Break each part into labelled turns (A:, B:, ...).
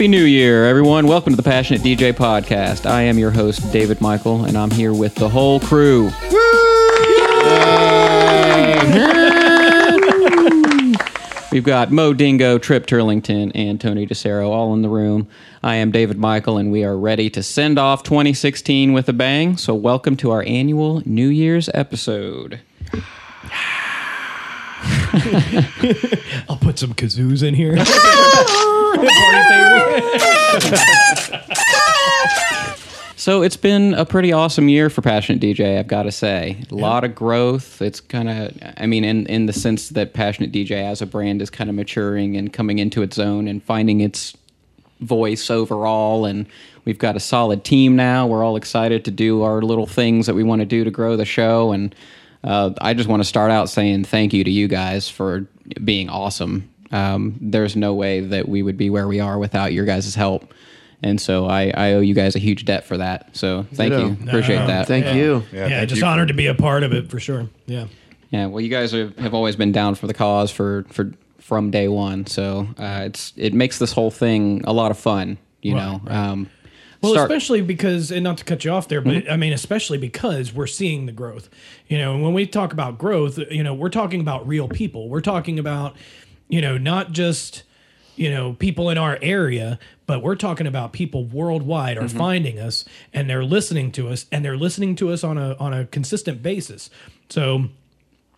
A: Happy New Year, everyone. Welcome to the Passionate DJ podcast. I am your host, David Michael, and I'm here with the whole crew. We've got Mo Dingo, Trip Turlington, and Tony DeCero all in the room. I am David Michael, and we are ready to send off 2016 with a bang. So, welcome to our annual New Year's episode.
B: I'll put some kazoos in here.
A: So it's been a pretty awesome year for Passionate DJ, I've got to say. A lot of growth. It's kind of, I mean, in, in the sense that Passionate DJ as a brand is kind of maturing and coming into its own and finding its voice overall. And we've got a solid team now. We're all excited to do our little things that we want to do to grow the show. And uh, I just want to start out saying thank you to you guys for being awesome. Um, there's no way that we would be where we are without your guys' help. And so I, I owe you guys a huge debt for that. So thank
C: Ditto.
A: you. Appreciate that.
C: Thank you.
B: yeah,
D: thank
B: just
D: you
B: honored
D: for-
B: to be a part of it for sure. Yeah.
A: Yeah, well, you guys have, have always been down for the cause for, for from day one. So uh, it's it makes this whole thing a lot of fun. You
B: Right,
A: know,
B: right.
A: Um,
B: Well,
A: start-
B: especially because, and not to cut you off there, but mm-hmm. I mean, especially because we're seeing the growth. You know, when we talk about growth, you know, we're talking about real people. We're talking about, you know, not just, you know, people in our area, but we're talking about people worldwide are mm-hmm. finding us and they're listening to us and they're listening to us on a on a consistent basis. So,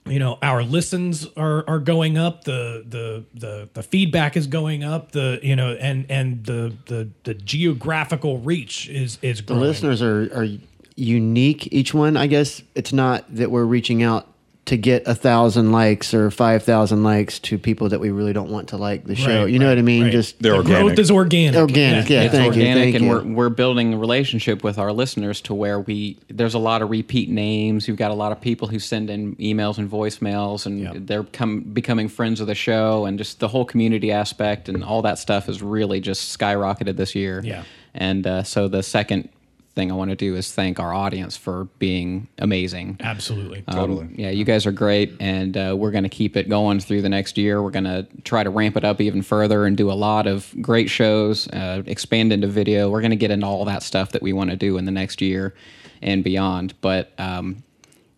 B: you know our listens are are going up the the the the feedback is going up the you know and and the the the geographical reach is is
C: The listeners are, are unique. Each one, I guess, it's not that we're reaching out to get a thousand likes or five thousand likes to people that we really don't want to like the show.
B: Right,
C: you know
B: right,
C: what I mean?
B: right.
C: Just
D: They're
B: The growth
D: organic.
B: is organic
C: Organic, yeah.
A: it's
C: thank you,
A: organic,
C: thank
A: and
C: you.
A: we're we're building a relationship with our listeners to where we there's a lot of repeat names. We've got a lot of people who send in emails and voicemails, and
B: Yeah.
A: they're come becoming friends of the show, and just the whole community aspect and all that stuff has really just skyrocketed this year.
B: Yeah.
A: and uh, so the second thing I want to do is thank our audience for being amazing.
B: absolutely
A: Um,
D: Totally.
A: yeah, you guys are great, and uh, we're going to keep it going through the next year. We're going to try to ramp it up even further and do a lot of great shows, uh, expand into video. We're going to get into all that stuff that we want to do in the next year and beyond. But um,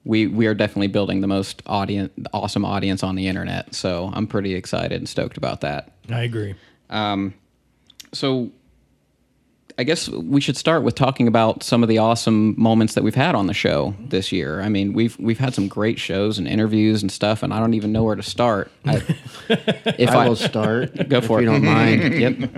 A: we we are definitely building the most audience, awesome audience on the internet. So I'm pretty excited and stoked about that.
B: i agree
A: So I guess we should start with talking about some of the awesome moments that we've had on the show this year. I mean, we've we've had some great shows and interviews and stuff, and I don't even know where to start. I, if
C: I will start.
A: Go
C: if
A: it.
C: you don't mind.
A: yep.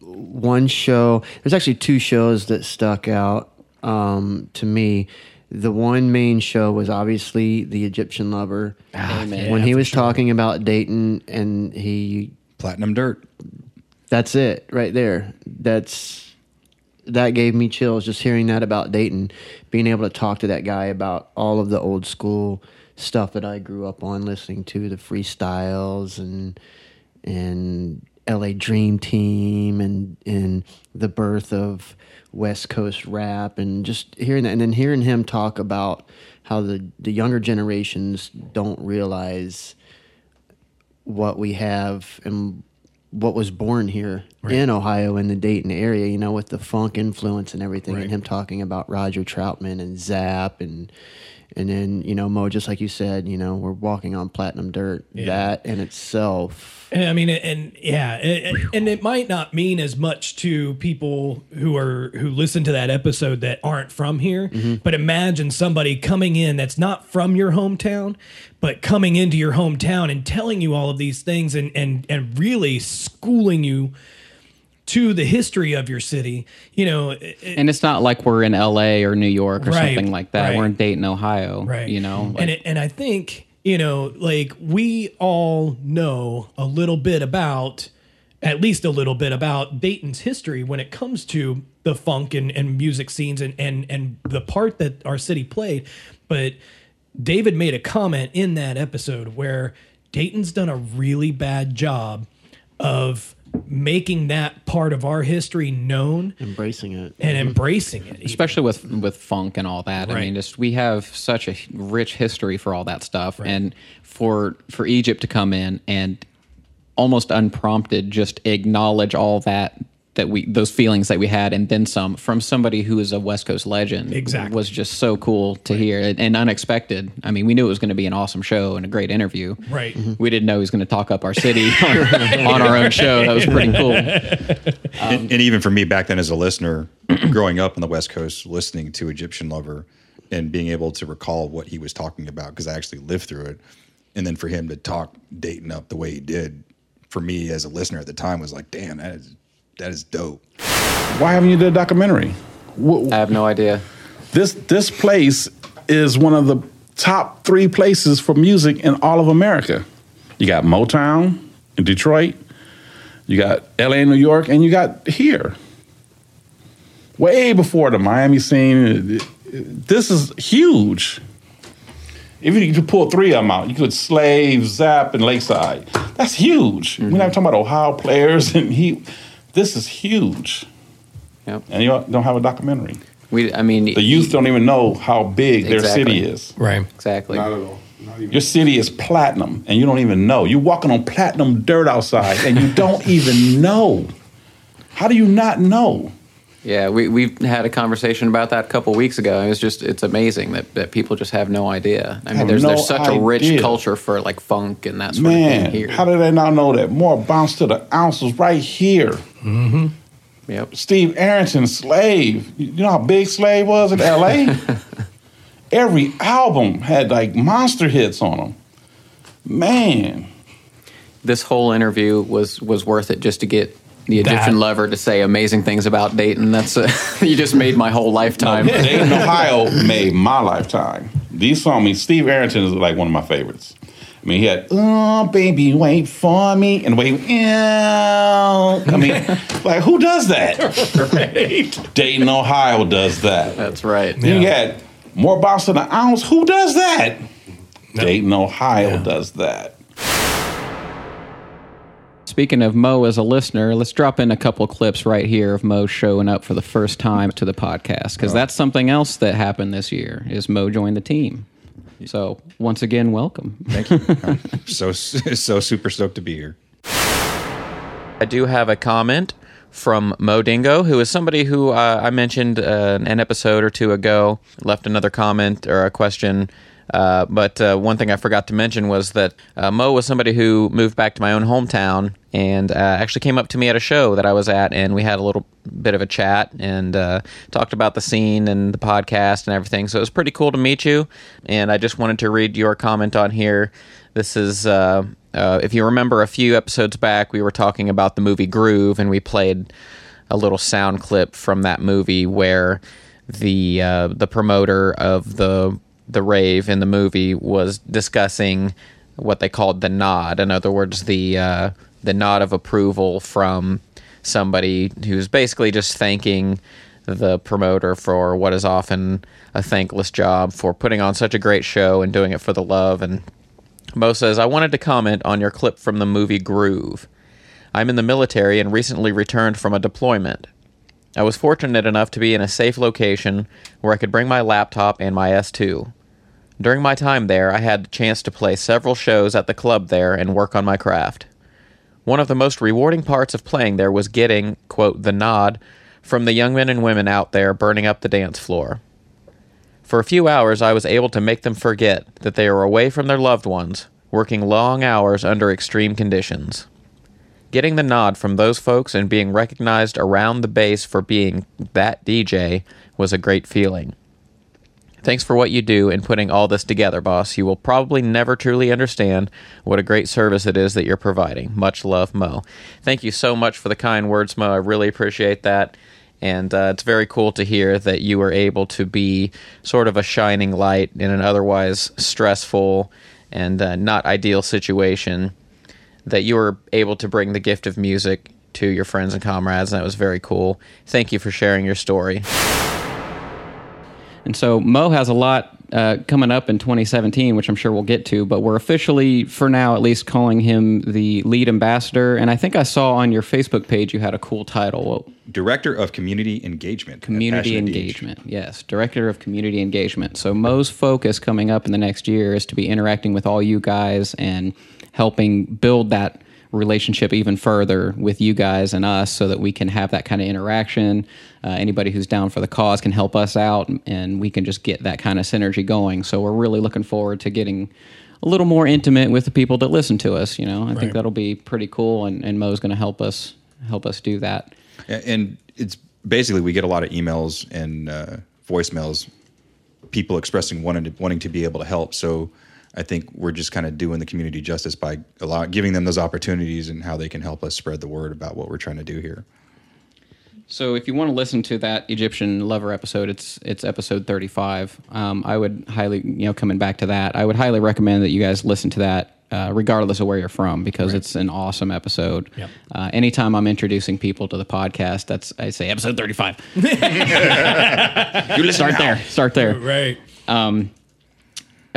C: one show there's actually two shows that stuck out um, to me the one main show was obviously the egyptian lover
A: Amen.
C: when
B: Yeah,
C: he was
B: sure.
C: talking about dayton and he
D: Platinum Dirt.
C: That's it right there. That's that gave me chills just hearing that about dayton being able to talk to that guy about all of the old school stuff that i grew up on listening to the freestyles and and LA Dream Team and and the birth of West Coast rap and just hearing that and then hearing him talk about how the the younger generations don't realize what we have and what was born here in Ohio in the Dayton area, you know, with the funk influence and everything,
B: Right.
C: and him talking about Roger Troutman and Zap and and then you know Mo, just like you said, you know, we're walking on platinum dirt. That in itself,
B: And I mean, and yeah, and, and it might not mean as much to people who are who listen to that episode that aren't from here. Mm-hmm. But imagine somebody coming in that's not from your hometown, but coming into your hometown and telling you all of these things and and and really schooling you to the history of your city. You know, it-
A: And it's not like we're in LA or New York or
B: Right,
A: something like that.
B: right.
A: We're in Dayton, Ohio.
B: right
A: You know,
B: and it, and i think you know like we all know a little bit about at least a little bit about dayton's history when it comes to the funk and, and music scenes and, and and the part that our city played but david made a comment in that episode where dayton's done a really bad job of making that part of our history known
C: embracing it.
B: and mm-hmm. embracing it
A: especially with with funk and all that. I mean, just we have such a rich history for all that stuff, and for for Egypt to come in and almost unprompted just acknowledge all that that we those feelings that we had and then some from somebody who is a West Coast legend
B: Exactly.
A: was just so cool to hear and, and unexpected. I mean, we knew it was going to be an awesome show and a great interview.
B: Right. Mm-hmm.
A: We didn't know he was going to talk up our city on, on our own show. That was pretty cool.
D: Um, and, and even for me back then as a listener, growing up on the West Coast, listening to Egyptian Lover and being able to recall what he was talking about because I actually lived through it, and then for him to talk Dayton up the way he did, for me as a listener at the time was like, damn, that is that is dope.
E: Why haven't you did a documentary?
A: I have no idea.
E: This this place is one of the top three places for music in all of America. You got Motown in Detroit, you got LA, and New York, and you got here. Way before the Miami scene, this is huge. If you could pull three of them out, you could Slave, Zap, and Lakeside. That's huge. We're not mm-hmm. talking about Ohio players, and he. This is huge,
A: Yep.
E: and you don't have a documentary.
A: We, I mean,
E: The youth don't even know how big their city is.
B: Right.
A: exactly.
F: Not at all. Not.
E: Your city is platinum, and you don't even know. You're walking on platinum dirt outside, and you don't even know. How do you not know?
A: Yeah, we we had a conversation about that a couple weeks ago. It was just it's amazing that, that people just have no idea. I mean,
E: Have
A: there's
E: no
A: there's such a rich culture for like funk and that sort of
E: Man,
A: thing here.
E: how do they not know that? More bounce to the ounces right here. Mm-hmm.
A: yep.
E: Steve Arrington, Slave. You know how big Slave was in LA? Every album had like monster hits on them. Man.
A: This whole interview was was worth it just to get the
B: That-
A: Egyptian lover to say amazing things about Dayton. That's uh, you just made my whole lifetime.
E: Dayton, Ohio made my lifetime. These songs, Steve Arrington is like one of my favorites. I mean, he had, oh, baby, wait for me, and wait, yeah. I mean, like, who does that?
B: Right.
E: Dayton, Ohio does that.
A: That's right.
E: Then you
B: Yeah.
E: had more bounce than an ounce. Who does that? Dayton, Ohio does that.
A: Speaking of Mo as a listener, let's drop in a couple clips right here of Mo showing up for the first time to the podcast because that's something else that happened this year is Mo joined the team. So once again, welcome.
D: Thank you. I'm so so super stoked to be here.
A: I do have a comment from Mo Dingo, who is somebody who uh, I mentioned uh, an episode or two ago, left another comment or a question. Uh, but uh, one thing I forgot to mention was that uh, Mo was somebody who moved back to my own hometown and uh, actually came up to me at a show that I was at, and we had a little bit of a chat and uh, talked about the scene and the podcast and everything. So it was pretty cool to meet you. And I just wanted to read your comment on here. This is, if you remember a few episodes back, we were talking about the movie Groove, and we played a little sound clip from that movie where the the promoter of the the rave in the movie was discussing what they called the nod. In other words, the uh, the nod of approval from somebody who's basically just thanking the promoter for what is often a thankless job for putting on such a great show and doing it for the love and Mo says, I wanted to comment on your clip from the movie Groove. I'm in the military and recently returned from a deployment. I was fortunate enough to be in a safe location where I could bring my laptop and my S2. During my time there, I had the chance to play several shows at the club there and work on my craft. One of the most rewarding parts of playing there was getting, quote, the nod from the young men and women out there burning up the dance floor. For a few hours, I was able to make them forget that they are away from their loved ones, working long hours under extreme conditions. Getting the nod from those folks and being recognized around the base for being that DJ was a great feeling. Thanks for what you do in putting all this together, boss. You will probably never truly understand what a great service it is that you're providing. Much love, Mo. Thank you so much for the kind words, Mo. I really appreciate that. And uh, it's very cool to hear that you were able to be sort of a shining light in an otherwise stressful and uh, not ideal situation. That you were able to bring the gift of music to your friends and comrades, and that was very cool. Thank you for sharing your story. And so Mo has a lot uh, coming up in 2017, which I'm sure we'll get to, but we're officially, for now at least, calling him the lead ambassador. And I think I saw on your Facebook page you had a cool title. Well,
D: Director of Community Engagement.
A: community engagement. Yes, director of community engagement. So Mo's focus coming up in the next year is to be interacting with all you guys and helping build that relationship even further with you guys and us so that we can have that kind of interaction. Uh, anybody who's down for the cause can help us out and we can just get that kind of synergy going. So we're really looking forward to getting a little more intimate with the people that listen to us. You know, I think that'll be pretty cool and, and Mo's going to help us help us do that.
D: and it's basically we get a lot of emails and uh, voicemails, people expressing wanting to, wanting to be able to help. So I think we're just kind of doing the community justice by allow, giving them those opportunities and how they can help us spread the word about what we're trying to do here.
A: So if you want to listen to that Egyptian lover episode, it's it's episode 35. Um, I would highly, you know, coming back to that, I would highly recommend that you guys listen to that. Uh, regardless of where you're from, because it's an awesome episode.
B: Yep.
A: Uh, anytime I'm introducing people to the podcast, that's I say episode 35. you start there. Start there.
B: Right.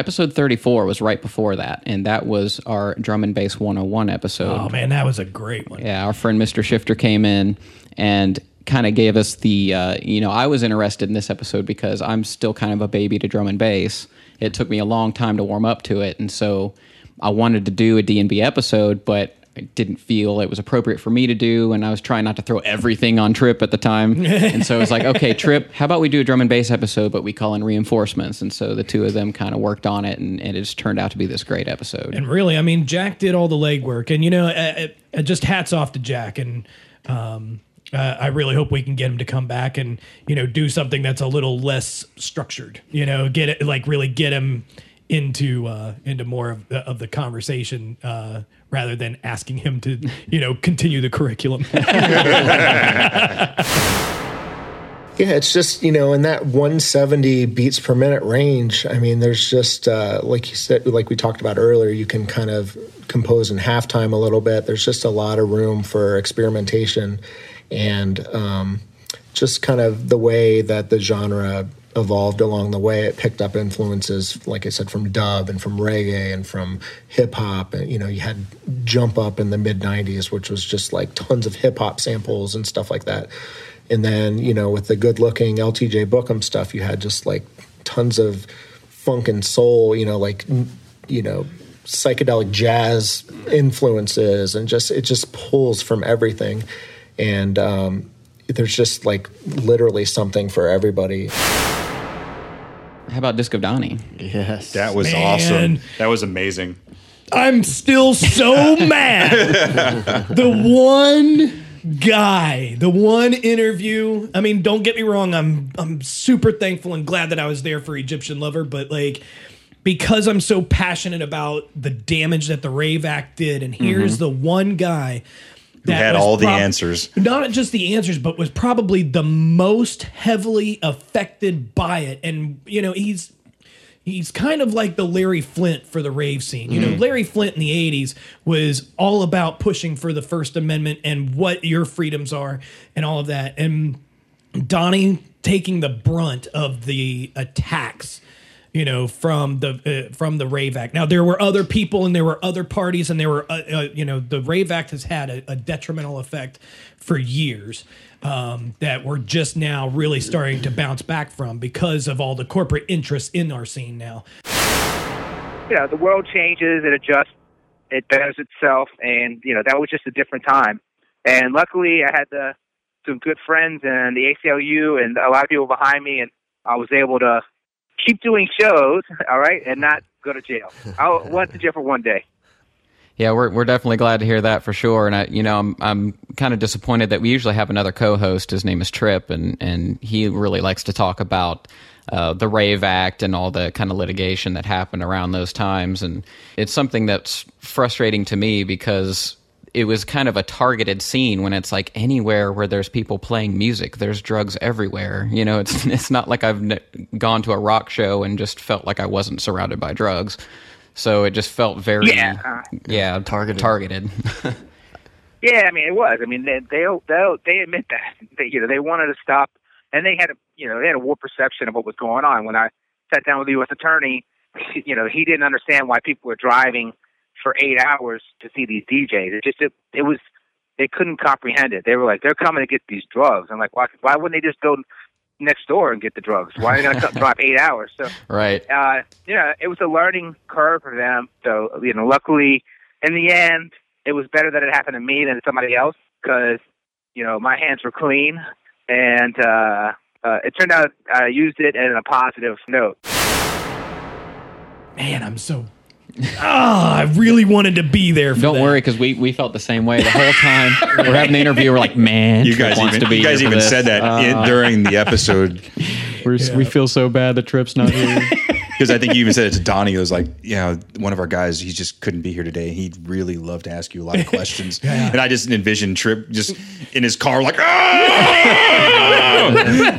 A: Episode 34 was right before that, and that was our drum and bass 101 episode.
B: Oh man, that was a great one.
A: Yeah, our friend Mr. Shifter came in and kind of gave us the, uh, you know, I was interested in this episode because I'm still kind of a baby to drum and bass. It took me a long time to warm up to it, and so I wanted to do a D&B episode, but I didn't feel it was appropriate for me to do, and I was trying not to throw everything on Trip at the time. and so it was like, okay, Trip, how about we do a drum and bass episode, but we call in reinforcements? And so the two of them kind of worked on it, and, and it just turned out to be this great episode.
B: And really, I mean, Jack did all the legwork, and you know, uh, uh, just hats off to Jack. And um, uh, I really hope we can get him to come back and you know do something that's a little less structured. You know, get it like really get him into uh, into more of the, of the conversation uh, rather than asking him to you know continue the curriculum.
F: Yeah, it's just, you know, in that 170 beats per minute range, I mean, there's just, uh, like you said, like we talked about earlier, you can kind of compose in halftime a little bit. There's just a lot of room for experimentation and um, just kind of the way that the genre evolved along the way. It picked up influences, like I said, from dub and from reggae and from hip hop. And, you know, you had Jump Up in the mid 90s, which was just like tons of hip hop samples and stuff like that. And then, you know, with the good looking LTJ Bukem stuff, you had just like tons of funk and soul, you know, like, you know, psychedelic jazz influences and just, it just pulls from everything. And um, there's just like literally something for everybody.
A: How about Disco of Donnie?
C: Yes.
D: That was
B: Man.
D: awesome. That was amazing.
B: I'm still so mad. the one guy, the one interview. I mean, don't get me wrong. I'm I'm super thankful and glad that I was there for Egyptian Lover, but like because I'm so passionate about the damage that the Rave Act did, and here's mm-hmm. the one guy that
D: had all the answers.
B: Not just the answers, but was probably the most heavily affected by it. And you know, he's he's kind of like the Larry Flynt for the rave scene. You know, mm-hmm. Larry Flynt in the 80s was all about pushing for the First Amendment and what your freedoms are and all of that. And Donnie taking the brunt of the attacks you know from the uh, from the rave act now there were other people and there were other parties and there were uh, uh, you know the rave act has had a, a detrimental effect for years um, that we're just now really starting to bounce back from because of all the corporate interests in our scene now
G: you know, the world changes, it adjusts, it betters itself, and you know that was just a different time. And luckily, I had the, some good friends and the ACLU and a lot of people behind me, and I was able to keep doing shows, all right, and not go to jail. I went to jail for one day.
A: Yeah, we're we're definitely glad to hear that for sure. And I, you know, I'm I'm kind of disappointed that we usually have another co-host. His name is Trip, and and he really likes to talk about uh, the Rave Act and all the kind of litigation that happened around those times. And it's something that's frustrating to me because it was kind of a targeted scene when it's like anywhere where there's people playing music, there's drugs everywhere. You know, it's it's not like I've n- gone to a rock show and just felt like I wasn't surrounded by drugs. So it just felt very
G: Yeah.
A: Uh, yeah
C: Targeted.
A: targeted.
G: Yeah, I mean it was. I mean they they they they admit that they you know they wanted to stop, and they had a you know they had a warped perception of what was going on. When I sat down with the U.S. attorney, you know he didn't understand why people were driving for eight hours to see these DJs. It just it, it was they couldn't comprehend it. They were like they're coming to get these drugs. I'm like why why wouldn't they just go next door and get the drugs? Why are they going to drive eight hours? So
A: right.
G: uh, you know, it was a learning curve for them. So, you know, luckily, in the end, it was better that it happened to me than to somebody else because you know my hands were clean, and uh, uh, it turned out I used it in a positive note.
B: Man, I'm so. Ah, I really wanted to be there. For you.
A: Don't
B: that.
A: worry, because we, we felt the same way the whole time. we're having the interview. We're like, man,
D: You guys
A: wants
D: even,
A: to be
D: you guys
A: here for
D: even
A: this.
D: said that in,
A: Uh,
D: during the episode
A: we're, We feel so bad that Trip's not here.
D: because I think you even said it to Donnie. It was like, you know, one of our guys, he just couldn't be here today. He'd really love to ask you a lot of questions. And I just envisioned Trip just in his car, like, ah!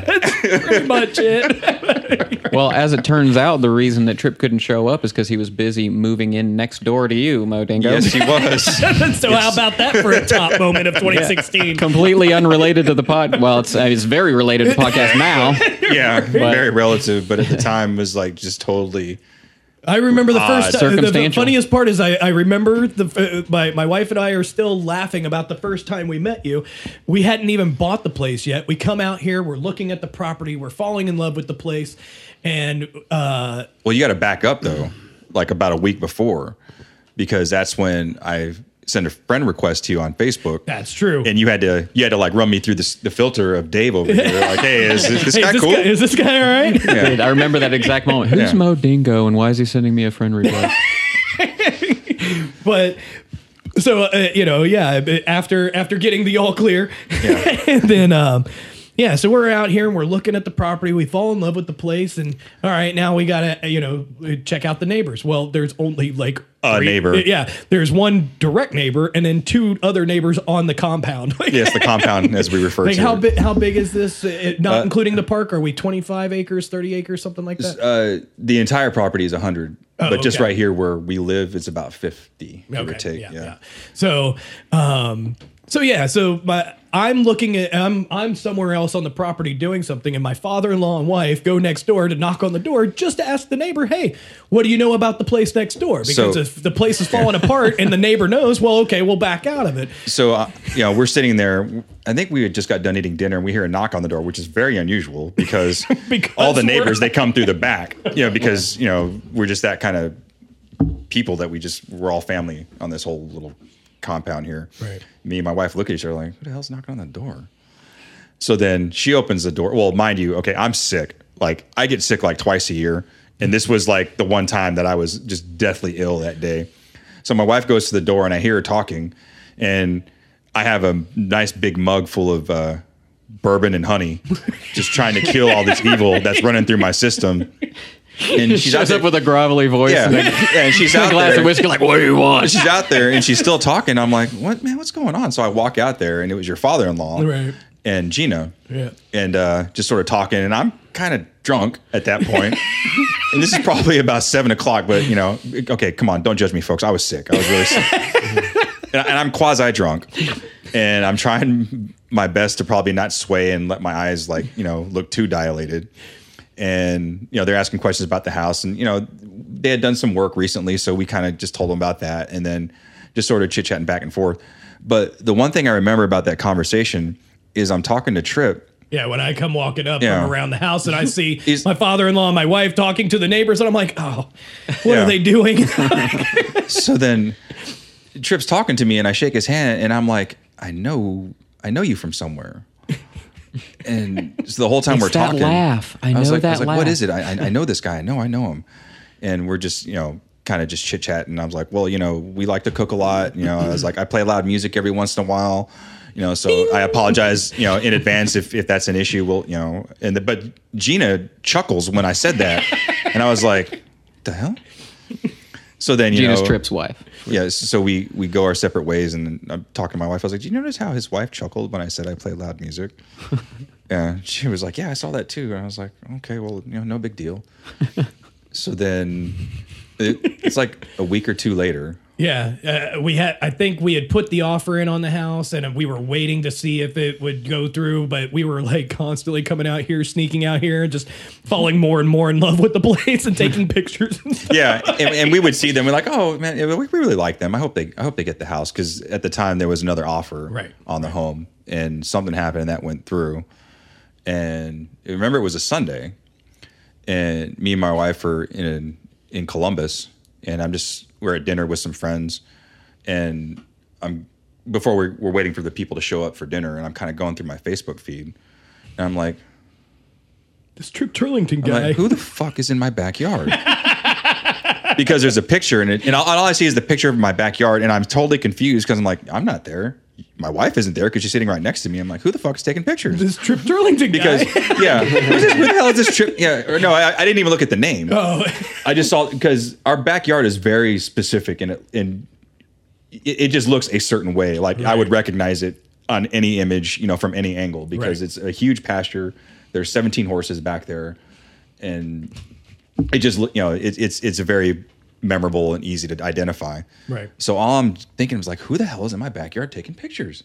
B: That's pretty much it.
A: well, as it turns out, the reason that Trip couldn't show up is because he was busy moving in next door to you, Mo Dingo.
D: yes, he was.
B: so how about that for a top moment of 2016?
A: Completely unrelated to the pod. Well, it's uh, it's very related to the podcast now.
D: yeah, very relative, but at the time was like just totally.
B: I remember the
D: Odd.
B: first time. The, the funniest part is I, I remember the uh, my my wife and I are still laughing about the first time we met you. We hadn't even bought the place yet. We come out here, we're looking at the property, we're falling in love with the place, and uh,
D: Well, you got to back up though, like about a week before, because that's when I sent a friend request to you on Facebook.
B: that's true.
D: and you had to you had to like run me through this, the filter of Dave over here. Like, hey, is this, this
B: Hey,
D: guy
B: is this
D: cool?
B: guy, is this guy all right?
A: Dude, I remember that exact moment. Who's
D: Yeah.
A: Mo Dingo and why is he sending me a friend request?
B: but so uh, you know yeah after after getting the all clear and then um yeah so we're out here and we're looking at the property we fall in love with the place and all right now we gotta you know check out the neighbors well there's only like
D: A
B: three-
D: neighbor.
B: yeah there's one direct neighbor and then two other neighbors on the compound
D: yes, the compound as we refer
B: like
D: to
B: how
D: it.
B: big how big is this Uh, not
D: Uh,
B: including the park are we 25 acres 30 acres something like that
D: Uh, the entire property is 100, but just
B: Oh, okay.
D: right here where we live, it's about 50, give or take. Yeah,
B: So, um, so yeah, so my I'm looking at I'm I'm somewhere else on the property doing something, and my father-in-law and wife go next door to knock on the door just to ask the neighbor, "Hey, what do you know about the place next door?" Because
D: So-
B: if the place is falling apart and the neighbor knows, well, okay, we'll back out of it.
D: So, uh, you know, we're sitting there. I think we had just got done eating dinner, and we hear a knock on the door, which is very unusual because,
B: Because
D: all the neighbors they come through the back. You know, because you know we're just that kind of people that we just we're all family on this whole little compound here.
B: Right.
D: Me and my wife look at each other like, "Who the hell's knocking on the door?" So then she opens the door. Well, mind you, okay, I'm sick. Like I get sick like twice a year, and this was like the one time that I was just deathly ill that day. So my wife goes to the door, and I hear her talking, and I have a nice big mug full of uh, bourbon and honey, just trying to kill all this evil that's running through my system. And she's out
A: Shows
D: there,
A: up with a grovelly voice
D: yeah,
A: and a,
D: and she's
A: a glass
D: there.
A: of whiskey, like, what do you want?
D: She's out there and she's still talking. I'm like, what man? What's going on? So I walk out there and it was your father-in-law
B: Right.
D: and Gina,
B: Yeah.
D: and uh, just sort of talking. And I'm kind of drunk at that point. and this is probably about seven o'clock. But you know, okay, come on, don't judge me, folks. I was sick. I was really sick, and, and I'm quasi drunk, and I'm trying my best to probably not sway and let my eyes like you know look too dilated. And you know, they're asking questions about the house, and you know, they had done some work recently, so we kind of just told them about that, and then just sort of chit chatting back and forth. But the one thing I remember about that conversation is I'm talking to Trip,
B: Yeah, when I come walking up
D: Yeah.
B: around the house and I see my father-in-law and my wife talking to the neighbors, and I'm like, oh, what
D: Yeah.
B: are they doing?
D: so then Trip's talking to me and I shake his hand and I'm like, I know, I know you from somewhere. And so the whole time we're talking,
A: laugh. I
D: was
A: know
D: like, I
A: that
D: was like,
A: laugh.
D: is it? I, I, I know this guy. I know, I know him. And we're just, you know, kind of just chit chat. And I was like, well, you know, we like to cook a lot. You know, I was like, I play loud music every once in a while. You know, so I apologize, you know, in advance if, if that's an issue. Well, you know, and the, but Gina chuckles when I said that, and I was like, the hell. So then, you
A: Gina's
D: know,
A: Trip's wife.
D: yeah, so we we go our separate ways, and I'm talking to my wife. I was like, "Do you notice how his wife chuckled when I said I play loud music?" yeah, she was like, "Yeah, I saw that too." And I was like, "Okay, well, you know, no big deal." so then, it, it's like a week or two later.
B: Yeah, uh, we had. I think we had put the offer in on the house, and we were waiting to see if it would go through. But we were like constantly coming out here, sneaking out here, and just falling more and more in love with the place and taking pictures. And.
D: Yeah, and, and we would see them. We're like, "Oh man, we we really like them. I hope they I hope they get the house." Because at the time there was another offer
B: Right,
D: on the home, and something happened and that went through. And I remember it was a Sunday, and me and my wife were in in Columbus, and I'm just we're at dinner with some friends, and I'm before we're, we're waiting for the people to show up for dinner, and I'm kind of going through my Facebook feed, and I'm like,
B: This Trip Turlington guy.
D: like, who the fuck is in my backyard? because there's a picture in it, and all, all I see is the picture of my backyard, and I'm totally confused because I'm like, I'm not there. My wife isn't there because she's sitting right next to me. I'm like, who the fuck is taking pictures?
B: this Trip Turlington
D: because yeah, this, who the hell is this trip? Yeah, or no, I, I didn't even look at the name.
B: Oh.
D: I just saw because our backyard is very specific and it, and it, it just looks a certain way. Like I would recognize it on any image, you know, from any angle because
B: Right.
D: it's a huge pasture. There's 17 horses back there, and it just you know it, it's it's a very memorable and easy to identify.
B: Right.
D: So all I'm thinking was like, who the hell is in my backyard taking pictures?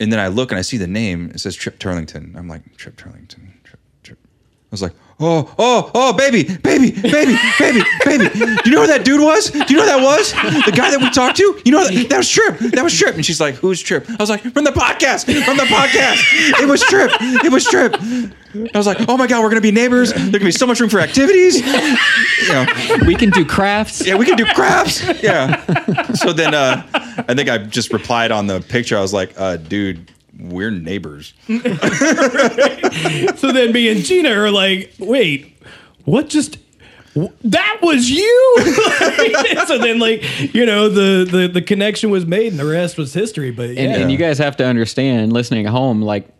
D: And then I look and I see the name. It says Trip Turlington. I'm like, Trip Turlington. Trip, Trip. I was like, oh, oh, oh, baby, baby, baby, baby, baby. Do you know who that dude was? Do you know who that was? The guy that we talked to? You know that, that was Trip. That was Trip. And she's like, who's Trip? I was like, from the podcast. From the podcast. It was Trip. It was Trip. I was like, oh my god, we're gonna be neighbors. There's gonna be so much room for activities. You know,
A: We can do crafts.
D: yeah, we can do crafts. Yeah. So then uh, I think I just replied on the picture. I was like, uh, dude, we're neighbors.
B: so then me and Gina are like, wait, what just that was you? so then like, you know, the, the the connection was made and the rest was history. But yeah.
A: And, and you guys have to understand, listening at home, like, m-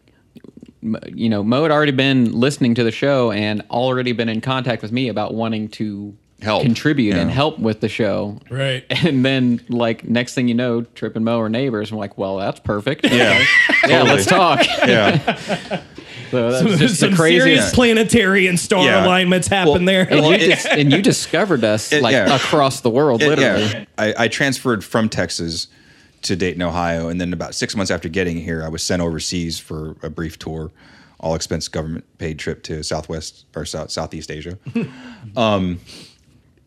A: you know, Mo had already been listening to the show and already been in contact with me about wanting to
D: Help.
A: contribute and help with the show.
B: Right.
A: And then, like, next thing you know, Trip and Mo are neighbors. I'm like, well, that's perfect.
D: Yeah.
A: yeah, let's talk.
D: Yeah.
A: So that's just
B: some
A: the craziest.
B: serious planetary and star
D: Yeah.
B: alignments happen
D: Well,
B: there.
A: And,
D: Well,
A: you
D: it-
A: dis- and you discovered us
D: It-
A: like
D: yeah.
A: across the world, literally.
D: Yeah. I, I transferred from Texas to Dayton, Ohio. And then about six months after getting here, I was sent overseas for a brief tour, all expense government paid trip to Southwest or South, Southeast Asia. um,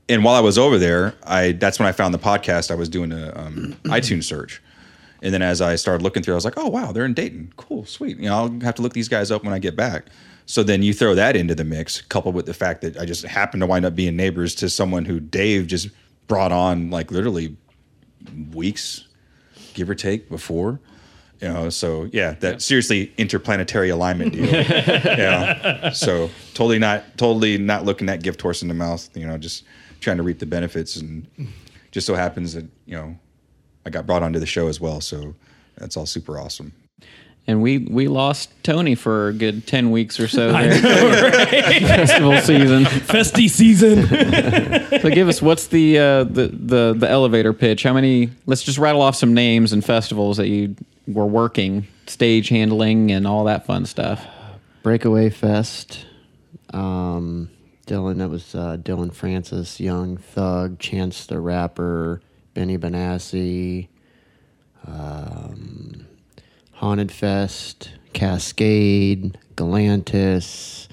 D: and while I was over there, I that's when I found the podcast. I was doing a um, iTunes search. And then as I started looking through, I was like, oh, wow, they're in Dayton. Cool, sweet. You know, I'll have to look these guys up when I get back. So then you throw that into the mix, coupled with the fact that I just happened to wind up being neighbors to someone who Dave just brought on like literally weeks, give or take, before. You know, so yeah, that seriously interplanetary alignment deal. yeah. So totally not totally not looking that gift horse in the mouth, you know, just trying to reap the benefits and just so happens that, you know, I got brought onto the show as well. So that's all super awesome.
A: And we we lost Tony for a good ten weeks or so there. Festival season.
B: Festy season.
A: So give us what's the uh, the the the elevator pitch? How many? Let's just rattle off some names and festivals that you were working, stage handling, and all that fun stuff.
C: Breakaway Fest. Um, Dillon, that was uh, Dillon Francis, Young Thug, Chance the Rapper, Benny Benassi, um, Haunted Fest, Kaskade, Galantis,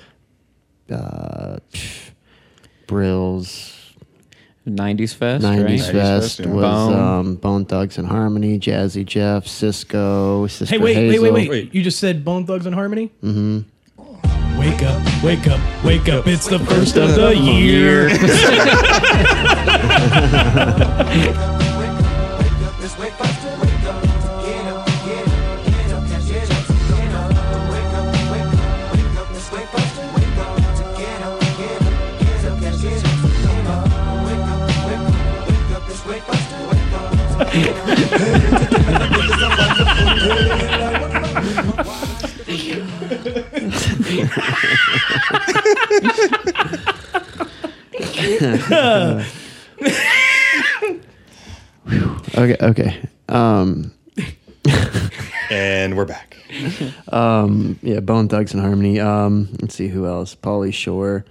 C: uh, pff, Brills,
A: 90s Fest,
C: 90s
A: right?
C: Fest,
D: Fest, yeah.
C: was
A: Bone.
C: um, Bone Thugs and Harmony, Jazzy Jeff, Sisqó, Sister
B: hey, wait, wait,
C: Hazel.
B: wait, wait,
D: Wait.
B: You just said Bone Thugs and Harmony? Mm-hmm. Wake up, wake up, wake up. It's the first of the year.
C: Okay, okay. Um,
D: And we're back.
C: um, yeah, Bone Thugs and Harmony. Um, let's see who else. Pauly Shore.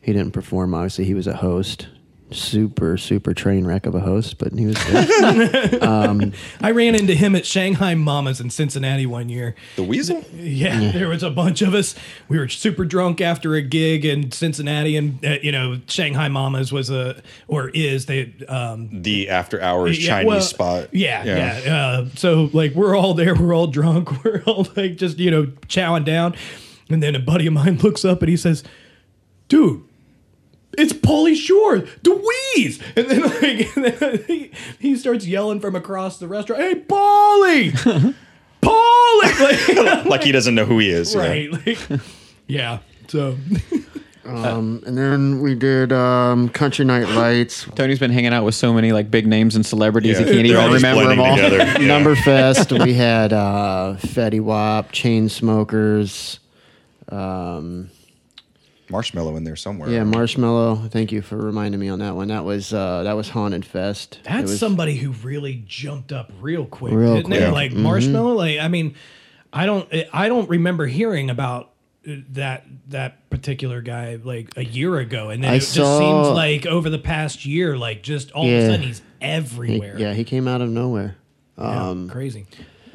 C: He didn't perform. Obviously, he was a host. Super, super train wreck of a host, but he was good.
B: I ran into him at Shanghai Mamas in Cincinnati one year.
D: The Weasel?
B: Yeah, there was a bunch of us. We were super drunk after a gig in Cincinnati, and uh, you know, Shanghai Mamas was a or is they um,
D: The after hours
B: yeah,
D: Chinese
B: well,
D: spot.
B: Yeah, yeah. Uh, so like we're all there, we're all drunk, we're all like just you know chowing down, and then a buddy of mine looks up and he says, "Dude, it's Pauly Shore, Dweez. And then, like, and then he, he starts yelling from across the restaurant, hey, Pauly! Pauly! Like,
D: like he doesn't know who he is. you know?
B: right. Like, yeah. So,
C: Um, and then we did um, Country Night Lights,
A: Tony's been hanging out with so many like big names and celebrities
D: Yeah,
A: he can't
D: they're all
A: even remember them all.
D: blending together. Yeah.
C: Numberfest. we had uh, Fetty Wap, Chainsmokers. Um,
D: Marshmello in there somewhere.
C: yeah, Marshmello. Thank you for reminding me on that one. That was uh, that was Haunted Fest.
B: That's
C: was-
B: somebody who really jumped up real quick.
C: Real
B: didn't they?
C: quick.
B: Like Marshmello. Like, I mean, I don't, I don't remember hearing about uh, that that particular guy like a year ago, and then
C: I
B: it just seems like over the past year, like just all of a sudden he's
C: He-
B: everywhere.
C: yeah, he came out of nowhere.
B: Yeah,
C: Um,
B: crazy.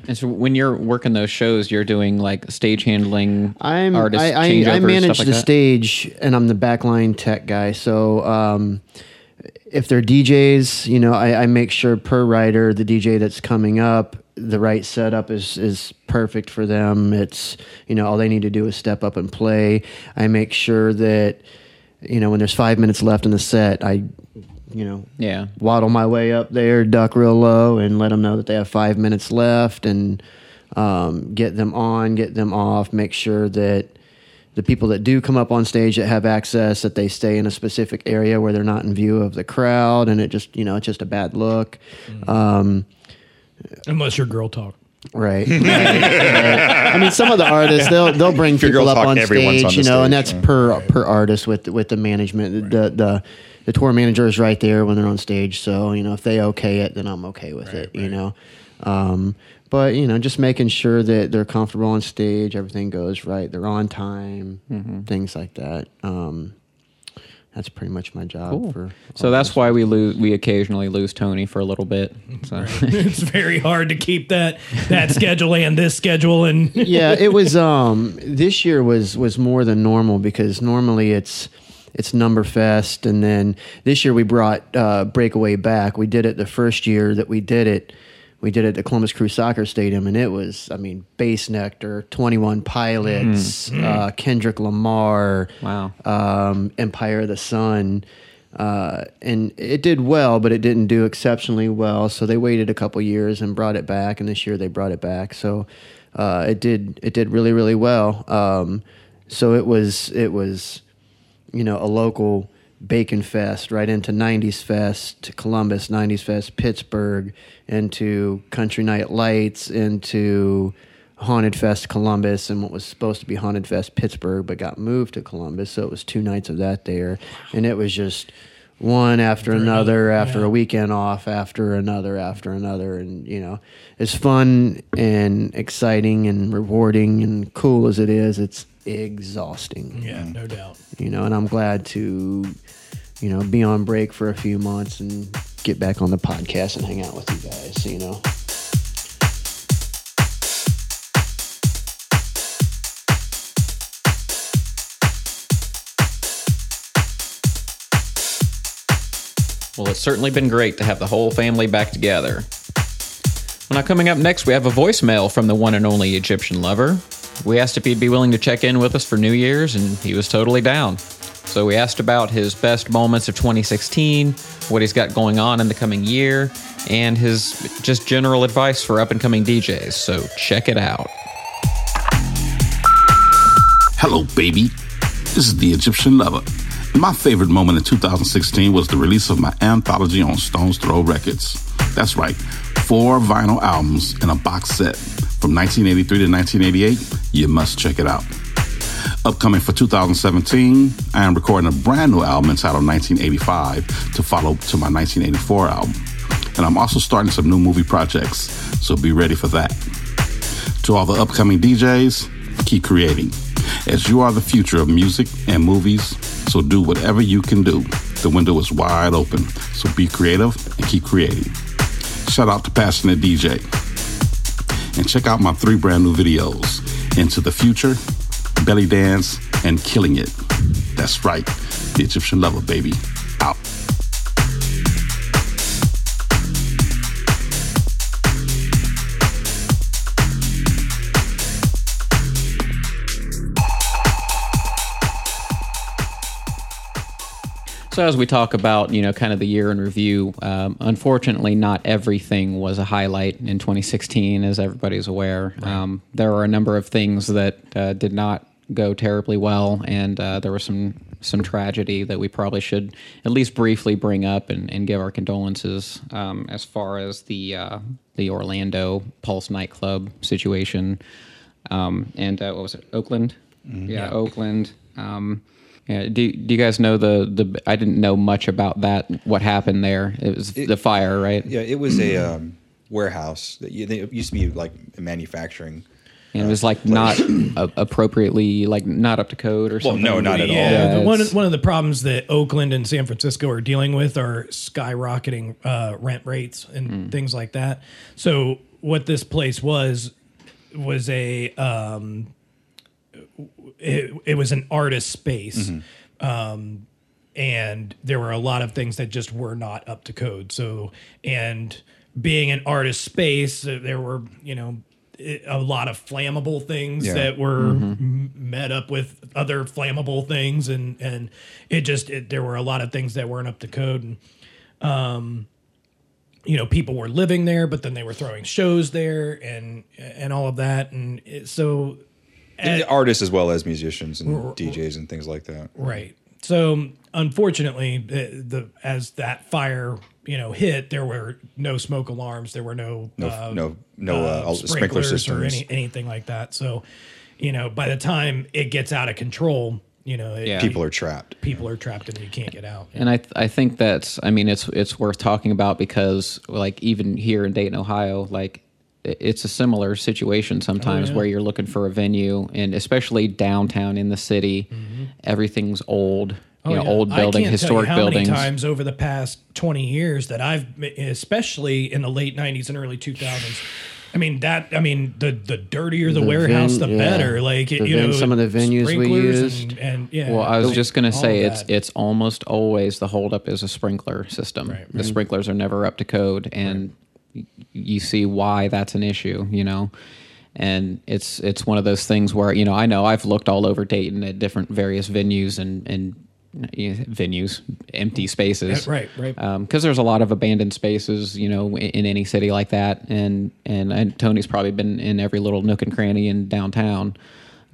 A: And so when you're working those shows, you're doing like stage handling,
C: I'm
A: artist
C: I, I, I manage
A: like
C: the
A: that?
C: stage and I'm the backline tech guy. So um, if they're DJs, you know, I, I make sure per writer the DJ that's coming up, the right setup is is perfect for them. It's you know all they need to do is step up and play. I make sure that you know when there's five minutes left in the set, I you know
A: Yeah.
C: waddle my way up there, duck real low, and let them know that they have five minutes left, and um, get them on, get them off, make sure that the people that do come up on stage that have access that they stay in a specific area where they're not in view of the crowd, and it just you know it's just a bad look. Um,
B: Unless you're girl talk.
C: Right. right, right. I mean, some of the artists they'll they'll bring people up on stage,
D: on
C: you know, and that's
D: yeah.
C: per per artist with with the management. The the the tour manager is right there when they're on stage, so you know if they okay it, then I'm okay with it. You know, um, but you know, just making sure that they're comfortable on stage, everything goes right, they're on time,
A: Mm-hmm.
C: things like that. Um, that's pretty much my job.
A: Cool.
C: For
A: So that's why we lose. We occasionally lose Tony for a little bit. So
B: it's very hard to keep that that schedule and this schedule and
C: yeah, it was. Um, this year was was more than normal because normally it's it's Number Fest, and then this year we brought uh, Breakaway back. We did it the first year that we did it. We did it at the Columbus Crew Soccer Stadium, and it was, I mean, Bassnectar, Twenty One Pilots, uh, Kendrick Lamar,
A: Wow.
C: um, Empire of the Sun. Uh, and it did well, but it didn't do exceptionally well. So they waited a couple years and brought it back, and this year they brought it back. So uh, it did it did really really well. Um, so it was it was you know a local bacon fest right into 90s fest to columbus 90s fest pittsburgh into country night lights into haunted fest columbus and what was supposed to be haunted fest pittsburgh but got moved to columbus. So it was two nights of that there. And it was just one after another after a weekend off after another after another. And you know as fun and exciting and rewarding and cool as it is it's exhausting
B: yeah, mm. no doubt.
C: you know, and I'm glad to, you know, be on break for a few months and get back on the podcast and hang out with you guys, you know.
A: Well, it's certainly been great to have the whole family back together. Well, now, coming up next, we have a voicemail from the one and only Egyptian lover. We asked if he'd be willing to check in with us for New Year's, and he was totally down. So we asked about his best moments of 2016, what he's got going on in the coming year, and his just general advice for up and coming DJs. So check it out.
E: Hello, baby. This is the Egyptian Lover. My favorite moment in 2016 was the release of my anthology on Stones Throw Records. That's right, four vinyl albums in a box set from 1983 to 1988. You must check it out. Upcoming for 2017, I am recording a brand new album entitled 1985 to follow to my 1984 album. And I'm also starting some new movie projects, so be ready for that. To all the upcoming DJs, keep creating, as you are the future of music and movies, so do whatever you can do. The window is wide open, so be creative and keep creating. Shout out to Passionate DJ. And check out my three brand new videos Into the Future, Belly Dance, and Killing It. That's right, the Egyptian Lover, baby.
A: So as we talk about, you know, kind of the year in review, um, unfortunately, not everything was a highlight in 2016, as everybody's aware. Um, there are a number of things that uh, did not go terribly well, and uh, there was some some tragedy that we probably should at least briefly bring up and, and give our condolences um, as far as the uh, the Orlando Pulse nightclub situation, um, and uh, what was it, Oakland? Yeah, Oakland. Yeah, do, do you guys know the, the I didn't know much about that. What happened there? It was the fire, right?
D: Yeah, it was a um, warehouse that you, it used to be like a manufacturing.
A: And it was like not a- appropriately, like not up to code or something.
D: Well, no, not at all.
B: Yeah,
A: Yeah,
B: one
A: it's-
B: one of the problems that Oakland and San Francisco are dealing with are skyrocketing uh, rent rates and
A: Hmm.
B: things like that. So what this place was was a um, it, it was an artist space. Um, and there were a lot of things that just were not up to code. So, and being an artist space, uh, there were, you know, a lot of flammable things
D: Yeah.
B: that were m- met up with other flammable things, and and it just it, there were a lot of things that weren't up to code, and um, you know, people were living there, but then they were throwing shows there, and and all of that, and it, so
D: And artists as well as musicians and DJs and things like that.
B: Right. So unfortunately, the, the as that fire you know hit, there were no smoke alarms. There were no
D: No,
B: uh,
D: no, no uh,
B: uh,
D: sprinkler
B: sprinklers or any, anything like that. So you know, by the time it gets out of control, you know, it,
A: Yeah.
D: People are trapped.
B: people are trapped and you can't get out.
A: And I th- I think that's I mean it's it's worth talking about because like even here in Dayton, Ohio, like i- it's a similar situation sometimes
B: yeah.
A: where you're looking for a venue and especially downtown in the city, everything's old, you know,
B: Mm-hmm. Oh, yeah.
A: old building,
B: I can't
A: historic
B: tell you how
A: buildings.
B: Many times over the past twenty years that I've, especially in the late '90s and early 2000s. I mean that. I mean the the dirtier the,
C: The
B: warehouse,
C: ven-
B: the
C: yeah.
B: better. Like
C: The
B: you
C: ven-
B: know,
C: some of the venues we used.
B: and, and yeah.
A: Well, I was just going to say it's it's almost always the holdup is a sprinkler system.
B: Right.
A: The sprinklers are never up to code, and y you see why that's an issue. You know, and it's it's one of those things where you know I know I've looked all over Dayton at different various venues and and you know, venues, empty spaces,
B: right, right.
A: Because there's a lot of abandoned spaces, you know, in, in any city like that, and, and and Tony's probably been in every little nook and cranny in downtown.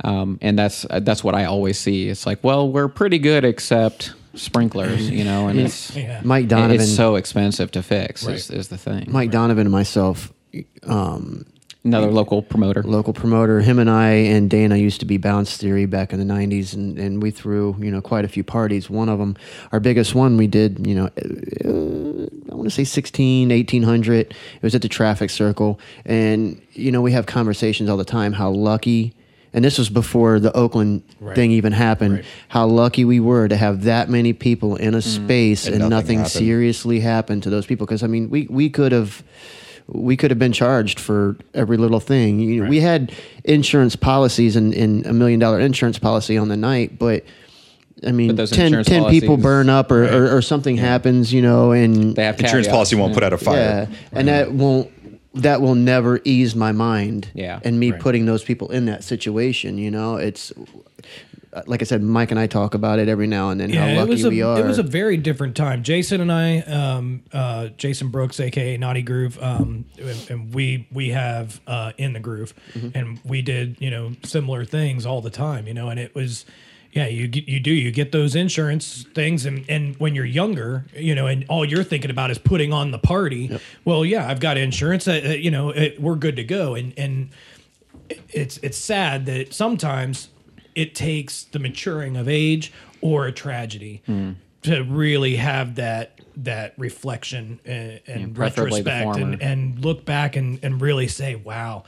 A: Um, and that's that's what I always see. It's like, well, we're pretty good except sprinklers, you know, and it's
B: Yeah.
C: Mike
A: it-
C: Donovan.
A: it's so expensive to fix. Is,
B: Right.
A: is the thing?
C: Mike Donovan and myself, um,
A: Another local promoter.
C: local promoter. Him and I and Dana used to be Bounce Theory back in the '90s, and, and we threw you know quite a few parties. One of them, our biggest one, we did you know uh, I want to say 16, 1800. It was at the Traffic Circle, and you know we have conversations all the time how lucky. And this was before the Oakland
B: Right.
C: thing even happened.
B: Right.
C: How lucky we were to have that many people in a mm. space
D: And
C: and,
D: nothing
C: nothing
D: happened.
C: seriously happened to those people. Because I mean, we we could have we could have been charged for every little thing. You know, We had insurance policies and, and a million dollar insurance policy on the night, but I mean,
A: But those
C: 10,
A: insurance
C: 10 people burn up or, or, or something happens, you know, and
A: They have
D: Insurance policy won't
A: yeah.
D: put out a fire.
C: yeah, and that won't that will never ease my mind.
A: Yeah.
C: and me putting those people in that situation, you know, it's like I said, Mike and I talk about it every now and then. how
B: it
C: lucky
B: was a
C: we are.
B: it was a very different time. Jason and I, um, uh, Jason Brooks, aka Naughty Groove, um, and, and we we have uh, in the groove,
C: Mm-hmm.
B: and we did you know similar things all the time, you know, and it was. Yeah, you get- you do you get those insurance things, and, and when you're younger, you know, and all you're thinking about is putting on the party. Well, yeah, I've got insurance. Uh, uh, you know, it, we're good to go, and and it's it's sad that sometimes it takes the maturing of age or a tragedy to really have that that reflection and, and
A: preferably the
B: retrospect and, and look back and, and really say, wow,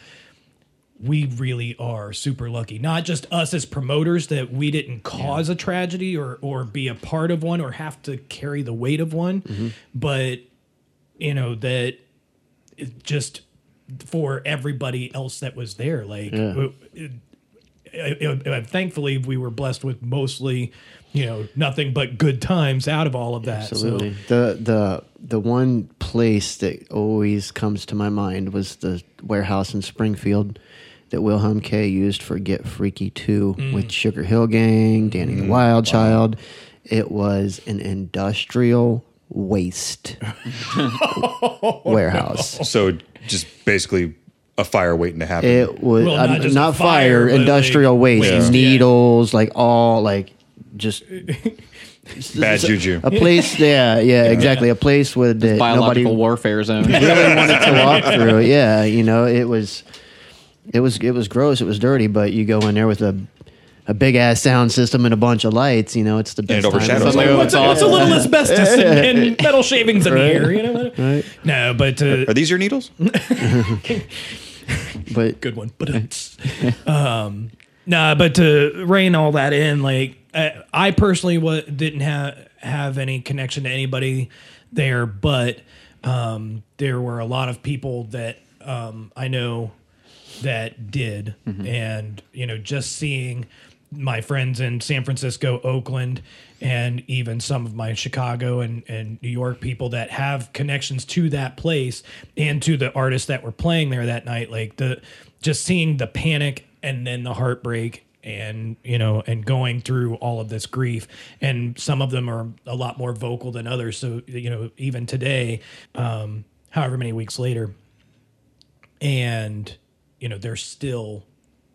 B: we really are super lucky. Not just us as promoters that we didn't cause a tragedy or or be a part of one or have to carry the weight of one,
A: Mm-hmm.
B: but you know that just for everybody else that was there. Like, it- it- it- it- thankfully, we were blessed with mostly, you know, nothing but good times out of all of that.
C: Absolutely.
B: So,
C: The the the one place that always comes to my mind was the warehouse in Springfield that Wilhelm K used for Get Freaky 2
B: Mm.
C: with Sugarhill Gang, Danny the Wild Child. It was an industrial waste warehouse.
D: So just basically a fire waiting to happen.
C: It was
B: Well,
C: uh,
B: not
C: not,
B: just a fire,
C: fire, industrial
B: like,
C: waste,
B: waste, yeah.
C: needles, like all like just
D: Bad juju.
C: a place. Yeah, yeah, exactly. A place with that nobody
A: Biological warfare zone.
C: really wanted to walk through. Yeah, you know, it was, it was, it was gross. It was dirty, but you go in there with a, a big ass sound system and a bunch of lights. You know, it's the best.
D: it
C: time of
D: overshadows
C: the
D: it.
C: year.
B: What's, what's a little asbestos and, and metal shavings in the air? You know,
C: Right.
B: no, but uh,
D: Are these your needles?
C: But
B: good one. But it's um, nah. But to rein all that in, like I, I personally wa didn't have have any connection to anybody there, but um, there were a lot of people that um, I know that did, and you know, just seeing my friends in San Francisco, Oakland, and even some of my Chicago and, and New York people that have connections to that place and to the artists that were playing there that night. Like the just seeing the panic and then the heartbreak and you know and going through all of this grief. And some of them are a lot more vocal than others. So you know even today um however many weeks later and you know they're still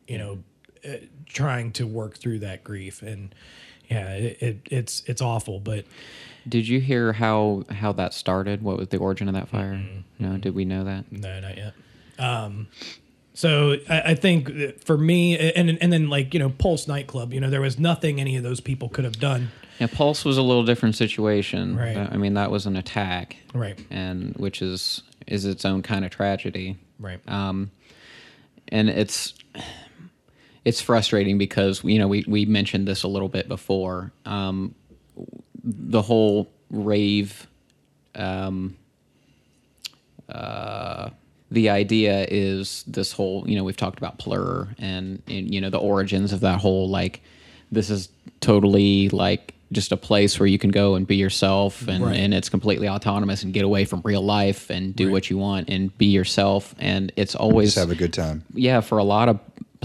B: you know uh, trying to work through that grief and yeah it, it it's it's awful but
A: Did you hear how how that started? What was the origin of that fire? No, did we know that?
B: no not yet um so I, I think for me and and then like you know pulse nightclub you know there was nothing any of those people could have done
A: Yeah, Pulse was a little different situation.
B: Right.
A: I mean, that was an attack,
B: Right.
A: And which is is its own kind of tragedy,
B: right
A: Um, and it's it's frustrating because you know we we mentioned this a little bit before. Um, the whole rave, um, uh, the idea is this whole you know we've talked about Plur and, and you know the origins of that whole like this is totally like just a place where you can go and be yourself and,
B: Right.
A: and it's completely autonomous and get away from real life and do what you want and be yourself and it's always
D: Just have a good time.
A: yeah for a lot of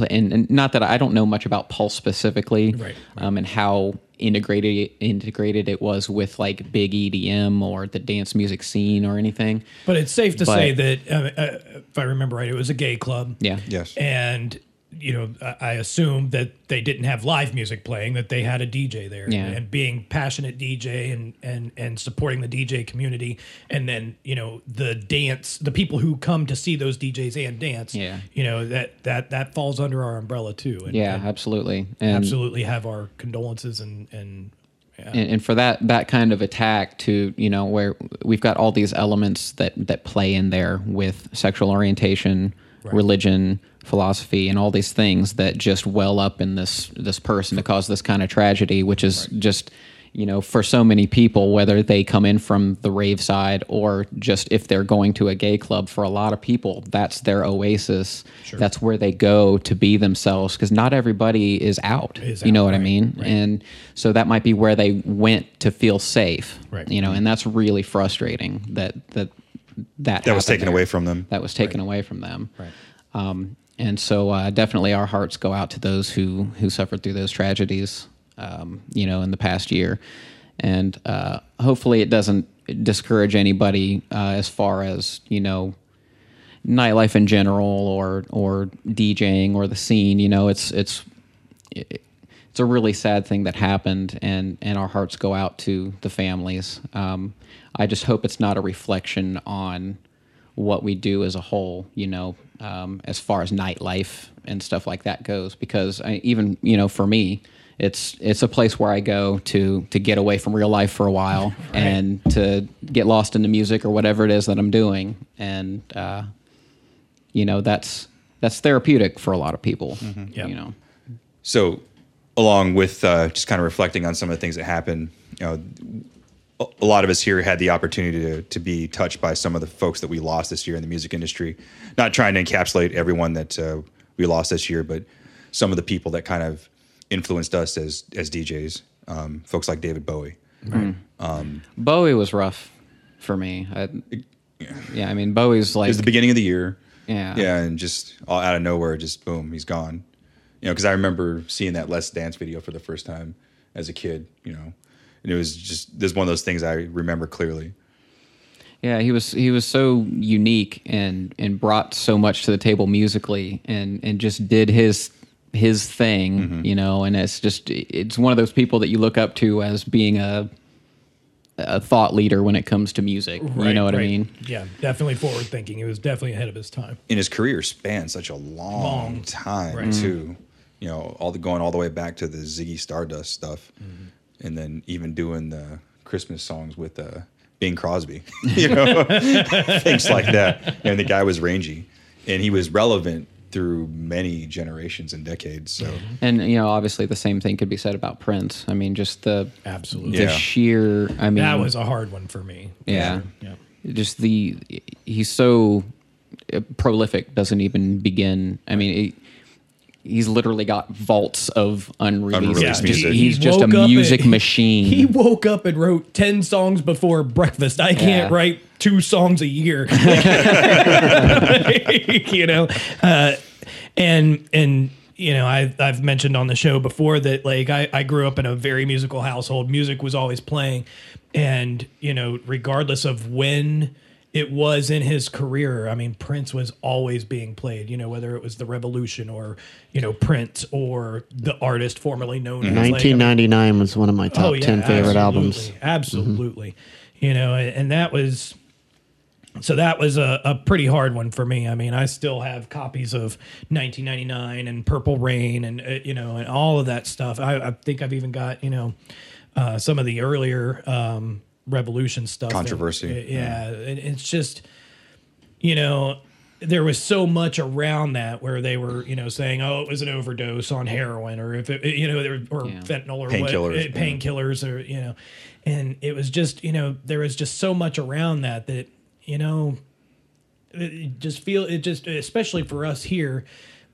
A: and, and not that i don't know much about pulse specifically
B: Right,
A: um, and how integrated integrated it was with like big edm or the dance music scene or anything
B: But it's safe to
A: But-
B: say that, uh, uh, if I remember right, it was a gay club.
A: yeah
D: Yes.
B: And, you know, I- I assume that they didn't have live music playing, that they had a DJ there.
A: Yeah.
B: And being passionate DJ and, and, and supporting the DJ community. And then, you know, the dance, the people who come to see those DJs and dance,
A: Yeah.
B: you know, that, that, that falls under our umbrella too. And,
A: yeah
B: and
A: absolutely and
B: absolutely have our condolences and, and, yeah.
A: and, and for that that kind of attack to you know where we've got all these elements that that play in there with sexual orientation religion philosophy and all these things that just well up in this this person to cause this kind of tragedy which is just you know for so many people whether they come in from the rave side or just if they're going to a gay club for a lot of people that's their oasis. That's where they go to be themselves because not everybody is out.
B: Is
A: you know
B: out,
A: what i mean?
B: right.
A: and so that might be where they went to feel safe
B: Right.
A: you know and that's really frustrating that that that
D: That was taken
A: there.
D: away from them.
A: that was taken away from them
B: Right.
A: um, and so uh, definitely our hearts go out to those who who suffered through those tragedies um, you know in the past year and uh, hopefully it doesn't discourage anybody uh, as far as you know nightlife in general or or DJing or the scene you know it's it's it, it's a really sad thing that happened and and our hearts go out to the families um, I just hope it's not a reflection on what we do as a whole you know um, as far as nightlife and stuff like that goes because I, even you know for me it's it's a place where I go to to get away from real life for a while and to get lost in the music or whatever it is that I'm doing. And uh, you know that's that's therapeutic for a lot of people
B: Yep.
A: you know.
D: So, along with uh, just kind of reflecting on some of the things that happened, you know, a- a lot of us here had the opportunity to, to be touched by some of the folks that we lost this year in the music industry. Not trying to encapsulate everyone that uh, we lost this year, but some of the people that kind of influenced us as as DJs. Um, folks like David Bowie. Right.
A: Bowie was rough for me I, yeah I mean Bowie's
D: It
A: like
D: was the beginning of the year.
A: Yeah.
D: Yeah, and just all out of nowhere, just boom, he's gone. You know, because I remember seeing that Let's Dance video for the first time as a kid. You know, and it was just this is one of those things I remember clearly.
A: Yeah, he was he was so unique and and brought so much to the table musically and and just did his his thing,
D: Mm-hmm.
A: you know, and it's just it's one of those people that you look up to as being a a thought leader when it comes to music. you know what I mean?
B: Yeah, definitely forward thinking. He was definitely ahead of his time.
D: And his career spanned such a long,
B: Long.
D: time
B: Right.
D: too. You know, all the going all the way back to the Ziggy Stardust stuff,
B: Mm-hmm.
D: And then even doing the Christmas songs with uh, Bing Crosby. you know, things like that. And the guy was rangy, and he was relevant through many generations and decades. So
A: And you know, obviously the same thing could be said about Prince. I mean, just the
B: Absolutely.
A: the
D: Yeah.
A: sheer I mean
B: That was a hard one for me.
A: Yeah.
B: Yeah.
A: Just the he's so uh, prolific doesn't even begin. I mean, he, he's literally got vaults of unreleased.
D: Unreleased
A: Just-
D: music.
A: He's
B: He
A: just a
B: woke up
A: music
B: and-
A: machine.
B: He woke up and wrote 10 songs before breakfast. I can't
A: Yeah.
B: write two songs a year. you know? Uh, and, and, you know, I, I've mentioned on the show before that, like, I, I grew up in a very musical household. Music was always playing. And, you know, regardless of when it was in his career, I mean, Prince was always being played, you know, whether it was The Revolution or, you know, Prince or the artist formerly known as like, I mean,
C: 1999 was one of my top 10 favorite albums.
B: Oh, Absolutely. You know, and, and that was so that was a, a pretty hard one for me. I mean, I still have copies of 1999 and Purple Rain and uh, you know and all of that stuff. I, I think I've even got you know uh, some of the earlier um, Revolution stuff.
D: Controversy.
B: And, yeah, and it's just you know there was so much around that where they were you know saying oh it was an overdose on heroin or if it you know there or
A: Yeah.
B: fentanyl or
D: Painkillers,
B: what,
D: yeah.
B: uh, painkillers or you know and it was just you know there was just so much around that that you know it- it just feel it just especially for us here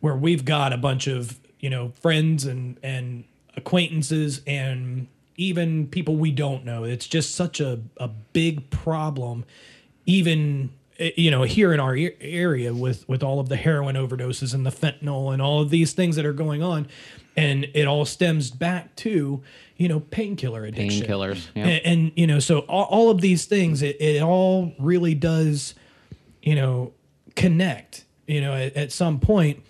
B: where we've got a bunch of you know friends and and acquaintances and even people we don't know. It's just such a, a big problem even eh, you know here in our area with with all of the heroin overdoses and the fentanyl and all of these things that are going on. And it all stems back to you know painkiller addiction.
A: Painkillers, yeah.
B: and, and you know so all, all of these things it, it all really does you know connect you know at, at some point.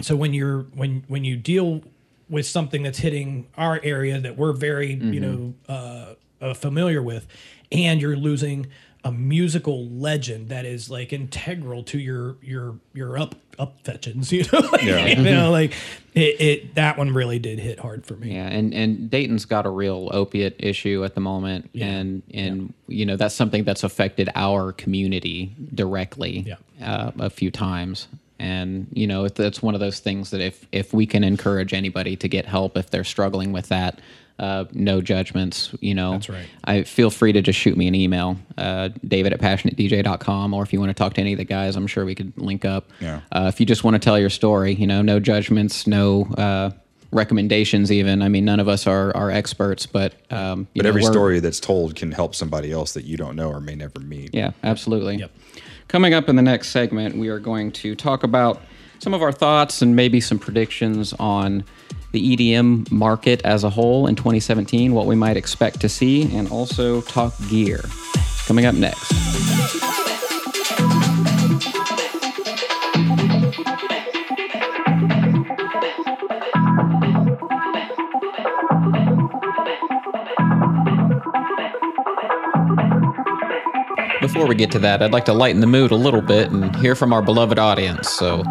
B: So when you're when when you deal with something that's hitting our area that we're very you know uh, uh, familiar with and you're losing a musical legend that is like integral to your your your up up fetchings you know like,
D: Yeah.
B: you know like it, it that one really did hit hard for me
A: Yeah, and and Dayton's got a real opiate issue at the moment, and and you know that's something that's affected our community directly
B: Yeah.
A: uh, a few times. And you know that's one of those things that if if we can encourage anybody to get help if they're struggling with that, uh, no judgments. You know,
B: That's right.
A: I feel free to just shoot me an email, uh, David at passionatedj.com, or if you want to talk to any of the guys, I'm sure we could link up.
D: Yeah.
A: Uh, if you just want to tell your story, you know, no judgments, no uh, recommendations. Even I mean, none of us are are experts, but um, you
D: But
A: know,
D: every story that's told can help somebody else that you don't know or may never meet.
A: Yeah, absolutely.
B: Yep.
A: Coming up in the next segment, we are going to talk about some of our thoughts and maybe some predictions on the EDM market as a whole in 2017, what we might expect to see, and also talk gear. Coming up next. Before we get to that, I'd like to lighten the mood a little bit and hear from our beloved audience. So,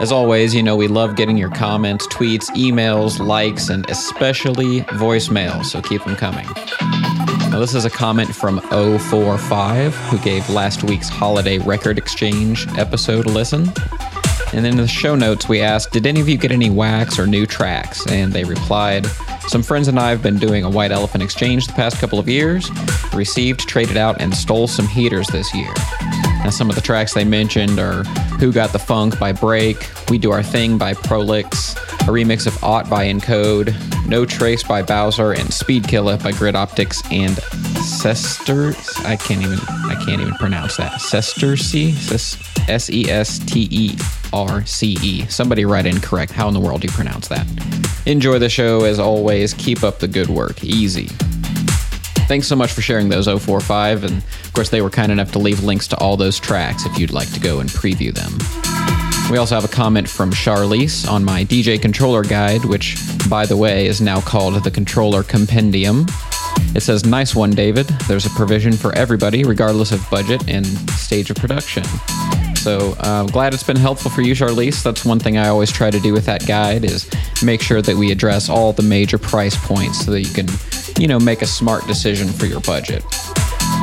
A: as always, you know, we love getting your comments, tweets, emails, likes, and especially voicemails. So keep them coming. Now, this is a comment from 045 who gave last week's Holiday Record Exchange episode a listen. And in the show notes, we asked, Did any of you get any wax or new tracks? And they replied, Some friends and I have been doing a white elephant exchange the past couple of years, received, traded out, and stole some heaters this year. Now, some of the tracks they mentioned are Who Got the Funk by Break, We Do Our Thing by Prolix, a remix of Ought by Encode, No Trace by Bowser, and Speed Killer by Grid Optics and Sester. I can't even I can't even pronounce that. Sesterce? S E S T E R C E. Somebody write in correct. How in the world do you pronounce that? Enjoy the show as always. Keep up the good work. Easy. Thanks so much for sharing those 045. And of course, they were kind enough to leave links to all those tracks if you'd like to go and preview them. We also have a comment from Charlize on my DJ controller guide, which, by the way, is now called the Controller Compendium. It says, Nice one, David. There's a provision for everybody, regardless of budget and stage of production. So uh, glad it's been helpful for you, Charlize. That's one thing I always try to do with that guide is make sure that we address all the major price points so that you can, you know, make a smart decision for your budget.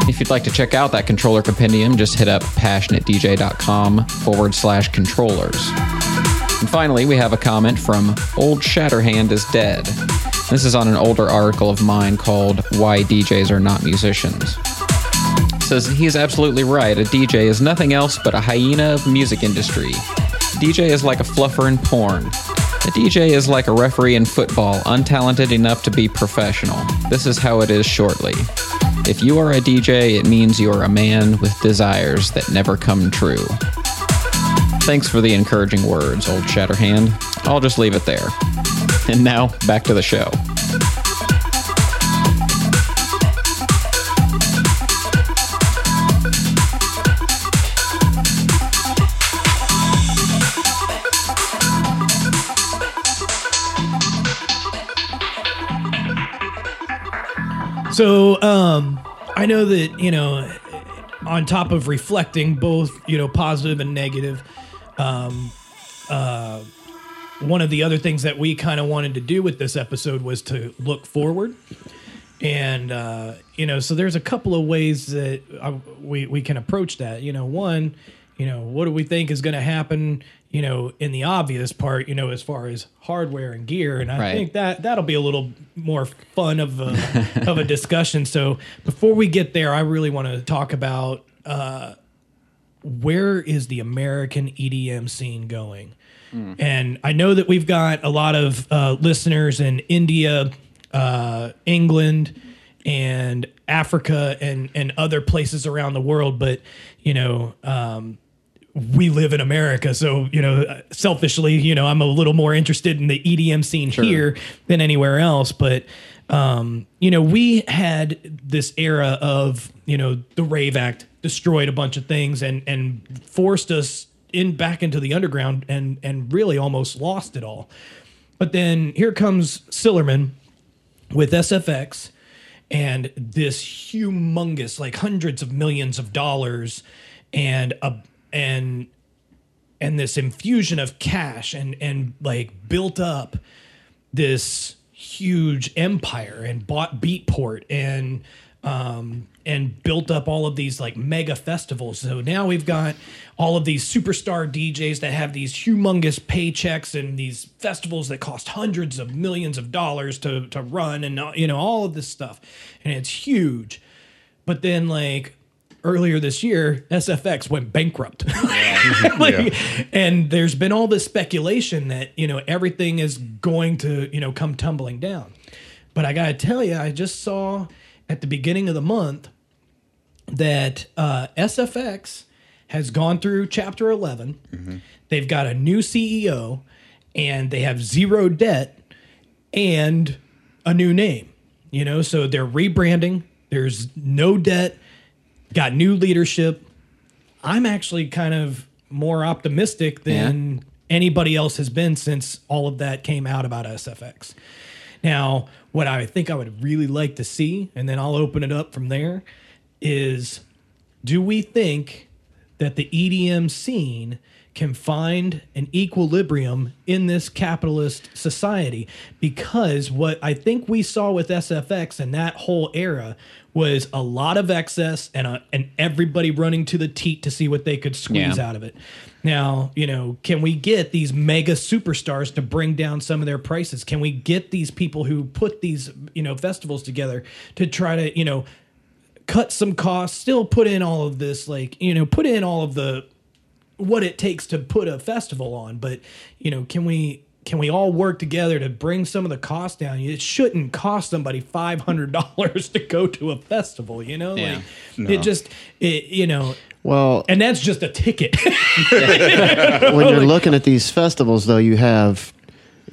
A: If you'd like to check out that controller compendium, just hit up passionatedj.com forward slash controllers. And finally, we have a comment from Old Shatterhand is Dead. This is on an older article of mine called Why DJs Are Not Musicians. It says he is absolutely right. A DJ is nothing else but a hyena of the music industry. DJ is like a fluffer in porn. A DJ is like a referee in football, untalented enough to be professional. This is how it is shortly. If you are a DJ, it means you are a man with desires that never come true. Thanks for the encouraging words, old Shatterhand. I'll just leave it there. And now, back to the show.
B: So um, I know that you know, on top of reflecting both you know positive and negative, um, uh, one of the other things that we kind of wanted to do with this episode was to look forward. And uh, you know, so there's a couple of ways that uh, we we can approach that. You know, one, you know, what do we think is going to happen? You know, in the obvious part, you know, as far as hardware and gear, and I
A: Right.
B: think that that'll be a little more fun of a of a discussion. So before we get there, I really want to talk about uh, where is the American EDM scene going. And I know that we've got a lot of uh, listeners in India, uh, England, and Africa, and and other places around the world. But you know, um, we live in America, so you know, selfishly, you know, I'm a little more interested in the EDM scene here than anywhere else. But um, you know, we had this era of you know the Rave Act destroyed a bunch of things and and forced us in back into the underground and and really almost lost it all. But then here comes Sillerman with SFX and this humongous like hundreds of millions of dollars and a and and this infusion of cash and and like built up this huge empire and bought Beatport and um and built up all of these like mega festivals. So now we've got all of these superstar DJs that have these humongous paychecks and these festivals that cost hundreds of millions of dollars to to run and you know all of this stuff. And it's huge. But then like earlier this year, SFX went bankrupt. Like, And there's been all this speculation that, you know, everything is going to, you know, come tumbling down. But I got to tell you, I just saw at the beginning of the month that uh, SFX has gone through chapter 11. They've got a new CEO and they have zero debt and a new name. You know, so they're rebranding. There's no debt, got new leadership. I'm actually kind of more optimistic than anybody else has been since all of that came out about SFX. Now, what I think I would really like to see, and then I'll open it up from there, is do we think that the EDM scene can find an equilibrium in this capitalist society? Because what I think we saw with SFX and that whole era was a lot of excess and a, and everybody running to the teat to see what they could squeeze
A: Yeah.
B: out of it. Now, you know, can we get these mega superstars to bring down some of their prices? Can we get these people who put these, you know, festivals together to try to, you know, cut some costs, still put in all of this, like, you know, put in all of the what it takes to put a festival on. But, you know, can we can we all work together to bring some of the cost down? It shouldn't cost somebody five hundred dollars to go to a festival, you know?
A: Yeah.
B: Like it just it you know
C: Well,
B: and that's just a ticket.
C: when you're looking at these festivals, though, you have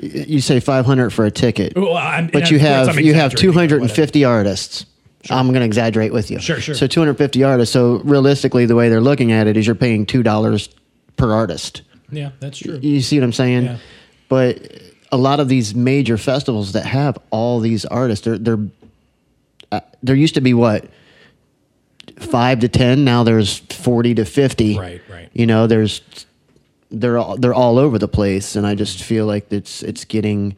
C: you say 500 for a ticket,
B: Well, I'm-
C: but you have you have 250 artists. I'm going to exaggerate with you.
B: Sure, sure.
C: So 250 artists. So realistically, the way they're looking at it is you're paying two dollars per artist.
B: Yeah, that's true.
C: You see what I'm saying?
B: Yeah.
C: But a lot of these major festivals that have all these artists, they're they're uh, there used to be what five to ten. Now there's forty to fifty.
B: Right, right.
C: You know, there's they're all, they're all over the place, and I just feel like it's it's getting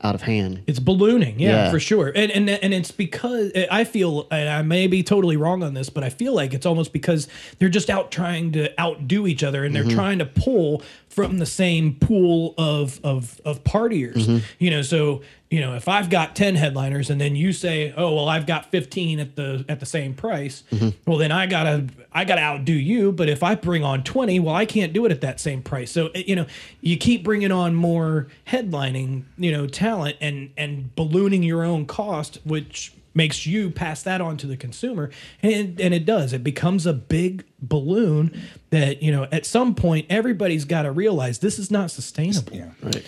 C: out of hand.
B: It's ballooning, yeah,
C: Yeah.
B: for sure. And and and it's because I feel, and I may be totally wrong on this, but I feel like it's almost because they're just out trying to outdo each other, and they're
C: Mm-hmm.
B: trying to pull from the same pool of of of partiers.
C: Mm-hmm.
B: You know, so you know, if I've got ten headliners, and then you say, oh well, I've got fifteen at the at the same price,
C: Mm-hmm.
B: well then I gotta I gotta outdo you. But if I bring on twenty, well, I can't do it at that same price. So you know, you keep bringing on more headlining, you know, talent and and ballooning your own cost, which makes you pass that on to the consumer and it, and it does it becomes a big balloon that you know at some point everybody's got to realize this is not sustainable
C: Right.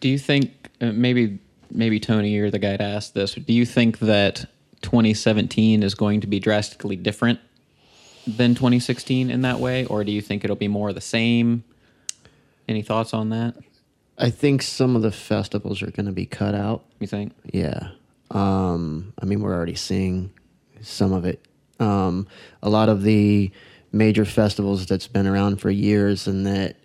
A: Do you think uh, maybe maybe Tony, you're the guy to ask this? Do you think that 2017 is going to be drastically different than 2016 in that way, or do you think it'll be more of the same? Any thoughts on that?
C: I think some of the festivals are going to be cut out.
A: You think?
C: Yeah. Um, I mean, we're already seeing some of it. Um, a lot of the major festivals that's been around for years and that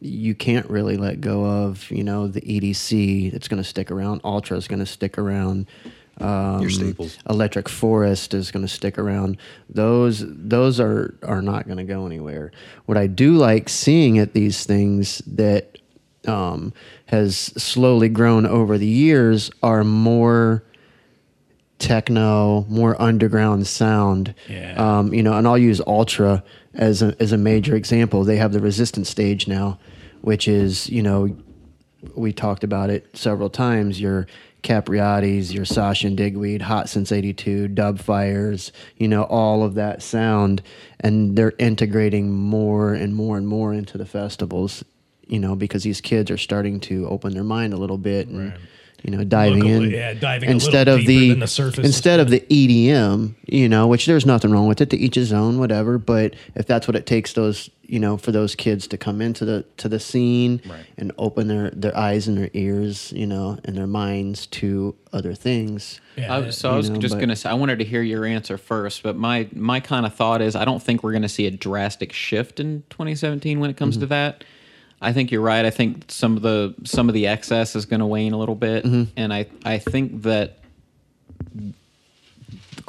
C: you can't really let go of, you know, the EDC that's going to stick around, Ultra is going to stick around. Um,
D: Your staples.
C: Electric Forest is going to stick around. Those those are are not going to go anywhere. What I do like seeing at these things that um, has slowly grown over the years are more techno, more underground sound.
B: Yeah.
C: Um, you know, and I'll use Ultra as a as a major example. They have the Resistance stage now, which is you know, we talked about it several times. Your Capriati's, your Sasha and Digweed, Hot Since '82, Dubfire's, you know, all of that sound, and they're integrating more and more and more into the festivals. You know, because these kids are starting to open their mind a little bit and. You know, diving
B: Look a
C: in
B: yeah, diving
C: instead
B: little
C: of the
B: than the surface
C: instead of the EDM, you know, which there's nothing wrong with it. To each his own, whatever. But if that's what it takes, those you know, for those kids to come into the to the scene
D: Right.
C: and open their their eyes and their ears, you know, and their minds to other things.
B: yeah,
A: I, so I was
C: know,
A: just
C: but-
A: gonna say I wanted to hear your answer first, but my my kind of thought is I don't think we're gonna see a drastic shift in 2017 when it comes mm-hmm. to that. I think you're right. I think some of the some of the excess is going to wane a little bit, and I I think that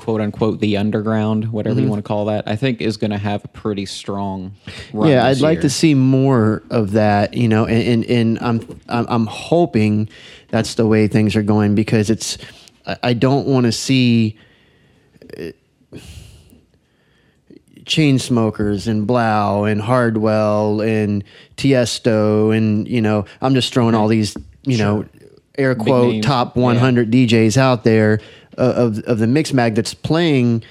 A: quote unquote the underground, whatever you want to call that, I think is going to have a pretty strong. Run
C: yeah, I'd like
A: year.
C: to see more of that, you know, and, and, and I'm, I'm hoping that's the way things are going because it's I, don't want to see uh, Chainsmokers and 3LAU and Hardwell and Tiesto and you know I'm just throwing all these you know air quote
A: names,
C: top
A: yeah.
C: 100 DJs out there uh, of of the Mixmag that's playing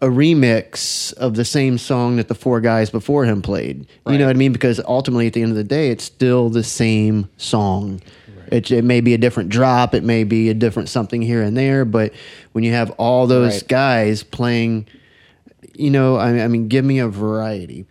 C: a remix of the same song that the four guys before him played. You know what I mean? Because ultimately, at the end of the day, it's still the same song. It, it may be a different drop, it may be a different something here and there, but when you have all those
A: Right.
C: guys playing, you know, I, I mean, give me a variety.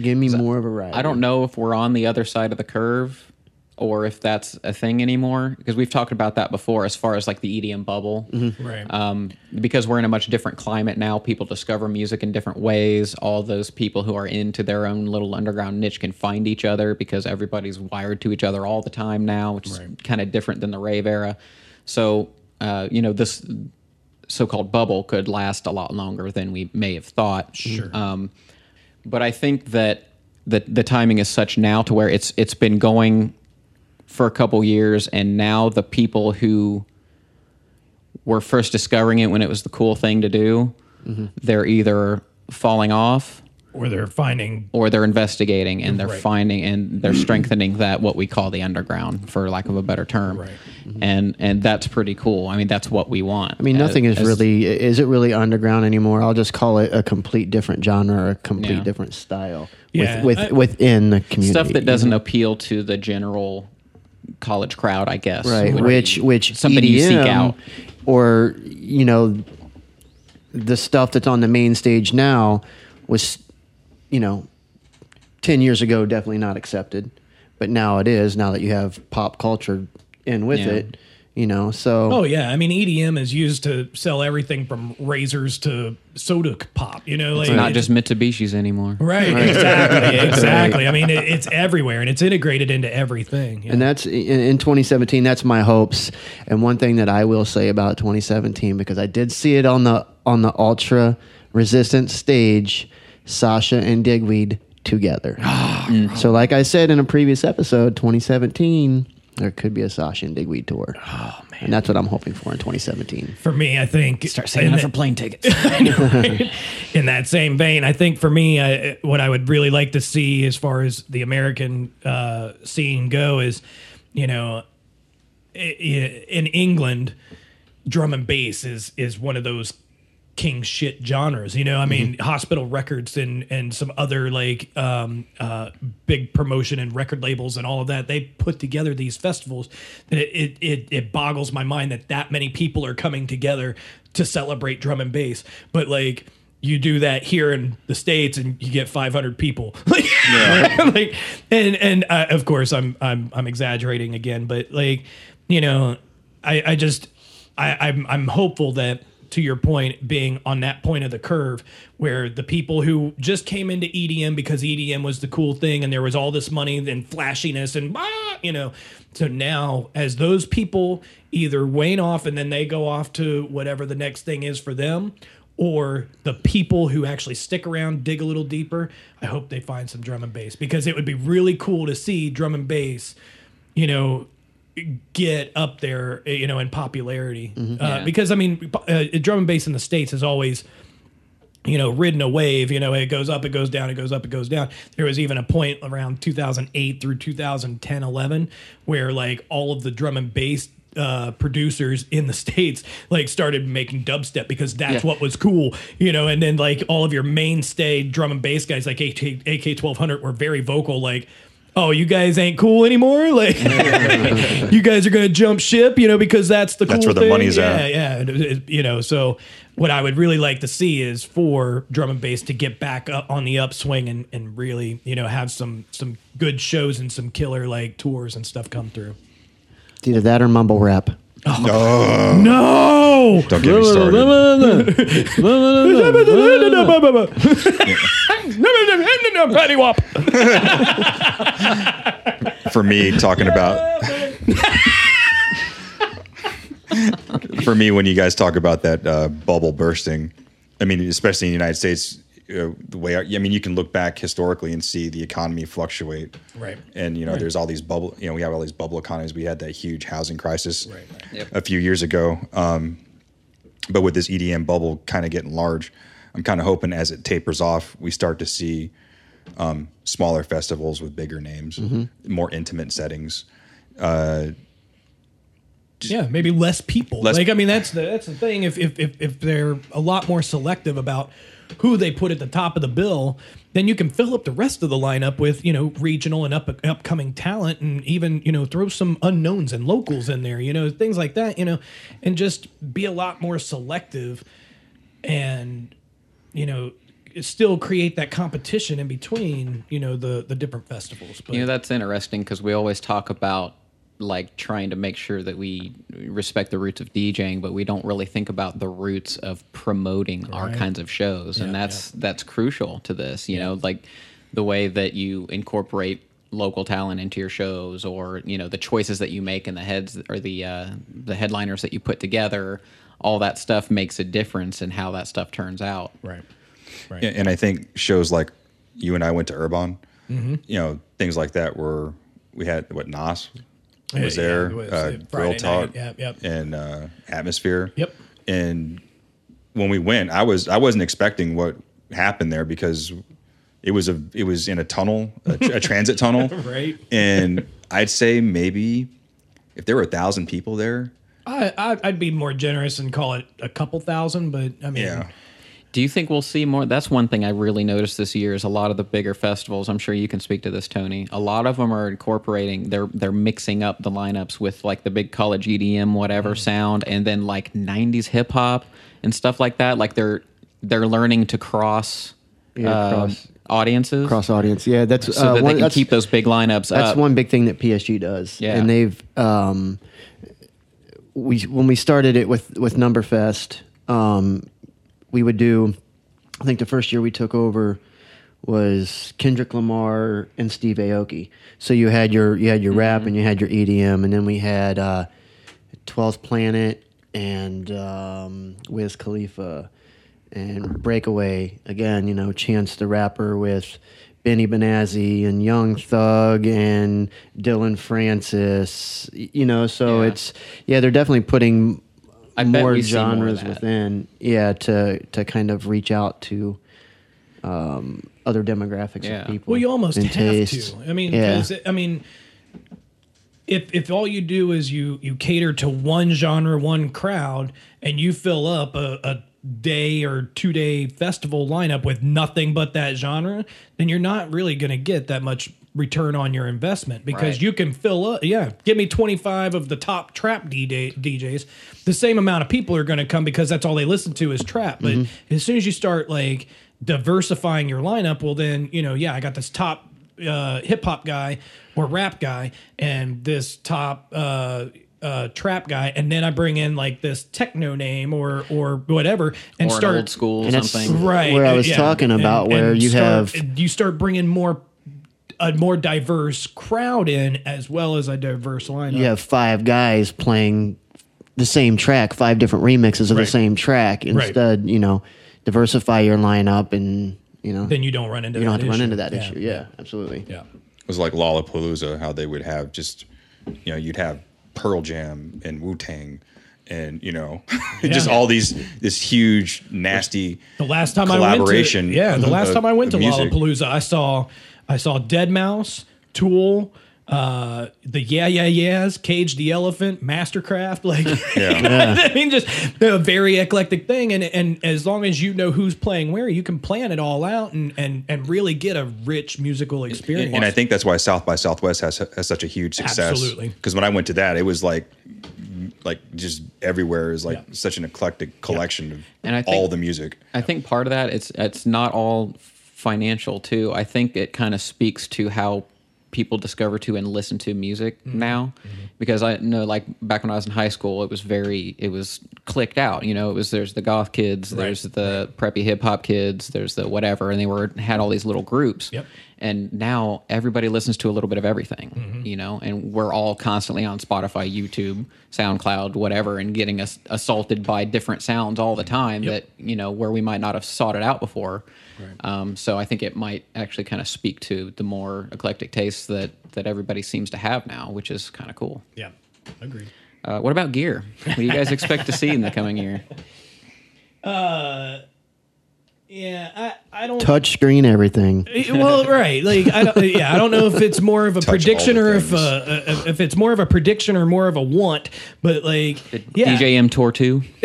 C: Give me more of a variety.
A: I don't know if we're on the other side of the curve or if that's a thing anymore because we've talked about that before as far as like the EDM bubble.
B: right
A: Um, because we're in a much different climate now, people discover music in different ways. All those people who are into their own little underground niche can find each other because everybody's wired to each other all the time now, which is kind of different than the rave era. So, uh, you know, this so-called bubble could last a lot longer than we may have thought. Sure. Um, but I think that the the timing is such now to where it's it's been going for a couple years, and now the people who were first discovering it when it was the cool thing to do, they're either falling off
B: or they're finding
A: or they're investigating and they're
B: Right.
A: finding and they're strengthening that what we call the underground for lack of a better term
B: Right. Mm-hmm.
A: and and that's pretty cool i mean that's what we want
C: I mean, nothing is really is it really underground anymore? I'll just call it a complete different genre or a complete
A: Yeah.
C: different style
B: Yeah,
C: with, with
B: I-
C: within the community.
A: stuff that doesn't
C: know?
A: appeal to the general college crowd i guess
C: right which which
A: somebody
C: EDM
A: you seek out
C: or you know the stuff that's on the main stage now was, you know, ten years ago definitely not accepted, but now it is. Now that you have pop culture in with
A: Yeah.
C: it, you know. So
B: Oh yeah, I mean EDM is used to sell everything from razors to soda pop. You know, like
A: It's not just Mitsubishi's anymore.
B: right. Exactly, exactly. I mean, it, it's everywhere and it's integrated into everything.
C: and that's in, in 2017 that's my hopes and one thing that i will say about 2017 because i did see it on the on the ultra resistance stage sasha and digweed together. So like i said in a previous episode 2017 there could be a sasha and digweed tour. Oh man. And that's what i'm hoping for in 2017
B: for me, I think
A: Start saving
B: in
A: up for plane tickets.
B: Know, right? In that same vein, I think for me, I, what I would really like to see as far as the American uh, scene go is, you know, i- i- in England, drum and bass is is one of those king shit genres. You know, I mean, Hospital Records and and some other like um, uh, big promotion and record labels and all of that. They put together these festivals. That it, it it it boggles my mind that that many people are coming together to celebrate drum and bass. But like. You do that here in the states, and you get 500 people. like, like, and and uh, of course, I'm I'm I'm exaggerating again, but like, you know, I I just I, I'm I'm hopeful that to your point, being on that point of the curve where the people who just came into EDM because EDM was the cool thing and there was all this money and flashiness and ah, you know, so now as those people either wane off and then they go off to whatever the next thing is for them. Or the people who actually stick around, dig a little deeper. I hope they find some drum and bass because it would be really cool to see drum and bass, you know, get up there, you know, in popularity. Uh,
A: Yeah.
B: Because I mean, uh, drum and bass in the states has always, you know, ridden a wave. You know, it goes up, it goes down, it goes up, it goes down. There was even a point around 2008 through 2010, 11, where like all of the drum and bass. Uh, producers in the states like started making dubstep because that's
C: Yeah.
B: what was cool, you know. And then like all of your mainstay drum and bass guys like AK AK twelve hundred were very vocal, like, "Oh, you guys ain't cool anymore." Like, you guys are gonna jump ship, you know, because that's the
D: That's
B: cool
D: where the
B: thing.
D: money's
B: yeah,
D: at.
B: Yeah, It- it- you know. So, what I would really like to see is for drum and bass to get back up on the upswing and, and really, you know, have some some good shows and some killer like tours and stuff come through.
C: It's either that or mumble rap
B: No,
D: Don't get me started.
B: Patty Wop.
D: for me talking about for me when you guys talk about that uh, bubble bursting i mean especially in the united states uh, the way I, I mean you can look back historically and see the economy fluctuate
B: Right.
D: and you know there's all these bubble you know we have all these bubble economies we had that huge housing crisis
B: Right, right.
A: Yep.
D: a few years ago um, but with this edm bubble kind of getting large i'm kind of hoping as it tapers off we start to see um, smaller festivals with bigger names more intimate settings Uh,
B: Yeah, maybe less people.
D: Less-
B: like I mean, that's the that's the thing. If, if if if they're a lot more selective about who they put at the top of the bill, then you can fill up the rest of the lineup with you know regional and up upcoming talent, and even you know throw some unknowns and locals in there. You know things like that. You know, and just be a lot more selective, and you know still create that competition in between you know the the different festivals. But
A: You know, that's interesting because we always talk about like trying to make sure that we respect the roots of DJing, but we don't really think about the roots of promoting our kinds of shows, and
B: Yeah,
A: that's that's crucial to this. You know, like the way that you incorporate local talent into your shows, or you know, the choices that you make and the heads or the uh, the headliners that you put together. All that stuff makes a difference in how that stuff turns out.
B: right.
D: Yeah, and I think shows like you and I went to Urban,
B: Mm-hmm.
D: you know, things like that where we had what Nas was
B: Yeah,
D: there,
B: it was,
D: uh, Grill Talk,
B: yep, yep.
D: and uh, Atmosphere.
B: Yep.
D: And when we went, I was I wasn't expecting what happened there because it was a it was in a tunnel, a, a transit tunnel,
B: Right.
D: And I'd say maybe if there were a thousand people there,
B: I, I I'd be more generous and call it a couple thousand, but I mean,
D: Yeah.
A: Do you think we'll see more? That's one thing I really noticed this year is a lot of the bigger festivals. I'm sure you can speak to this, Tony. A lot of them are incorporating. They're they're mixing up the lineups with like the big college EDM whatever sound, and then like '90s hip hop and stuff like that. Like they're they're learning to cross,
C: Yeah,
A: uh,
C: cross-
A: audiences,
C: cross audience. Yeah, that's
A: so
C: uh,
A: that
C: one,
A: they can keep those big lineups
C: That's
A: up.
C: one big thing that PSG does.
A: Yeah.
C: and they've um, we when we started it with with Numberfest, um, we would do. I think the first year we took over was Kendrick Lamar and Steve Aoki. So you had your you had your rap
A: Mm-hmm.
C: and you had your EDM, and then we had uh, 12th Planet and um, Wiz Khalifa and Breakaway again. You know, Chance the Rapper with Benny Benassi and Young Thug and Dillon Francis. You know, so
A: Yeah.
C: it's yeah, they're definitely putting
A: I bet
C: more
A: we see more of
C: genres
A: that.
C: within. Yeah, to to kind of reach out to um, other demographics
A: Yeah.
C: of people.
B: Well, you almost have
C: tastes.
B: to. I mean,
C: yeah.
B: 'cause, I mean, if if all you do is you you cater to one genre, one crowd, and you fill up a, a day or two day festival lineup with nothing but that genre, then you're not really going to get that much return on your investment because
A: Right.
B: you can fill up. Yeah, give me 25 of the top trap DJ, DJs. The same amount of people are going to come because that's all they listen to is trap. But
C: Mm-hmm.
B: as soon as you start like diversifying your lineup, well, then you know, yeah, I got this top uh, hip hop guy or rap guy and this top uh, uh, trap guy, and then I bring in like this techno name or or whatever, and
A: or
B: start
A: an old school
C: And that's-
A: something.
B: right
C: Where I was
B: yeah.
C: talking about where you
B: start-
C: have-
B: you start bringing more a more diverse crowd in as well as a diverse lineup.
C: you have five guys playing the same track, five different remixes of
B: Right.
C: the same track. Instead, you know, diversify your lineup and you know
B: then you don't run into
C: you don't
B: that
C: have to run
B: issue.
C: into that
B: Yeah.
C: issue. Yeah, absolutely.
B: Yeah.
D: It was like Lollapalooza, how they would have just, you know, you'd have Pearl Jam and Wu Tang, and you know, just all these this huge nasty.
B: The last time I
D: collaboration
B: went to yeah, the last
D: of-
B: time I went to
D: music.
B: Lollapalooza, I saw I saw Deadmau5, Tool, uh, the Yeah Yeah Yeahs, Cage the Elephant, Mastercraft, like
D: Yeah.
B: I mean, just a very eclectic thing. And and as long as you know who's playing where, you can plan it all out and and and really get a rich musical experience.
D: And I think that's why South by Southwest has has such a huge success.
B: Absolutely.
D: Because when I went to that, it was like, like just everywhere is like
B: Yeah.
D: such an eclectic collection of
A: And I think-
D: all the music.
A: I think part of that it's it's not all financial too. I think it kind of speaks to how people discover to and listen to music
B: Mm-hmm.
A: now. Mm-hmm. Because I know like back when I was in high school it was very it was clicked out you know? It was there's the goth kids there's the preppy hip hop kids there's the whatever and they were had all these little groups.
B: Yep.
A: and now everybody listens to a little bit of everything mm-hmm. you know? And we're all constantly on spotify youtube soundcloud whatever and getting us assaulted by different sounds all the mm-hmm. time that you know where we might not have sought it out before um, so i think it might actually kind of speak to the more eclectic tastes that that everybody seems to have now which is kind of cool.
B: Yeah, agreed.
A: uh, what about gear? What do you guys expect to see in the coming year
B: Yeah, I I don't.
C: Touch screen everything.
B: well, right. Like, I don't, yeah, I don't know if it's more of a
D: Touch all
B: prediction
D: the
B: or if uh, uh, if it's more of a prediction or more of a want. But like, yeah,
A: djm tour 2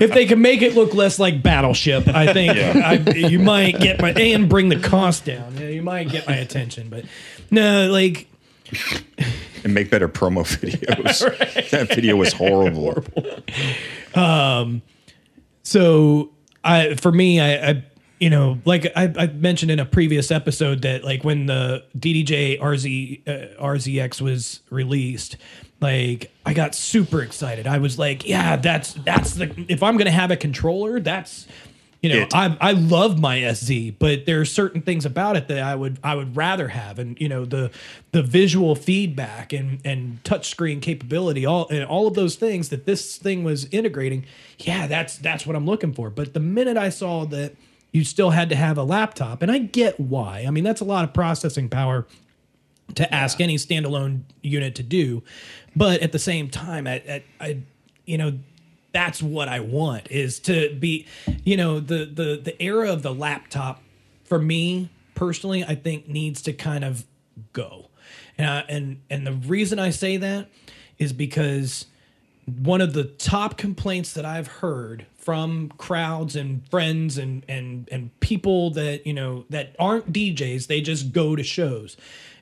B: if they can make it look less like Battleship, I think I, you might get my and bring the cost down. Yeah, you might get my attention. But no, like,
D: and make better promo videos. That video was horrible.
B: So I for me, I. I you know, like I, I mentioned in a previous episode that like when the DDJ RZ uh, RZX was released, like I got super excited. I was like, yeah, that's that's the if I'm gonna have a controller, that's you know,
D: It.
B: I I love my SZ, but there are certain things about it that I would I would rather have, and you know the the visual feedback and and touchscreen capability, all and all of those things that this thing was integrating. Yeah, that's that's what I'm looking for. But the minute I saw that you still had to have a laptop, and I get why. I mean, that's a lot of processing power to ask any standalone unit to do. But at the same time, I, I, I, you know, that's what I want is to be, you know, the the the era of the laptop for me personally, I think needs to kind of go, and I, and and the reason I say that is because one of the top complaints that I've heard from crowds and friends and and and people that you know that aren't DJs, they just go to shows,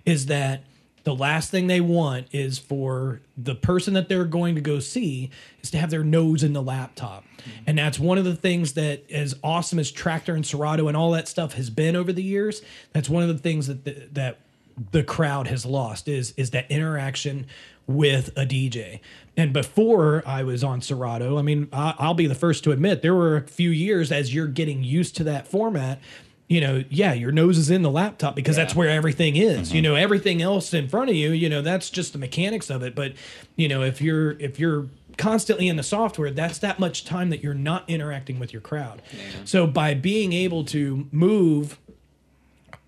B: is that the last thing they want is for the person that they're going to go see is to have their nose in the laptop. And that's one of the things that as awesome as Traktor and Serato and all that stuff has been over the years, that's one of the things that the, that the crowd has lost is is that interaction with a DJ. And before I was on Serato, I mean, I, I'll be the first to admit there were a few years as you're getting used to that format. You know, yeah, your nose is in the laptop because that's where everything is. You mm-hmm. know, everything else in front of you, you know, that's just the mechanics of it. But you know, if you're if you're constantly in the software, that's that much time that you're not interacting with your crowd. So by being able to move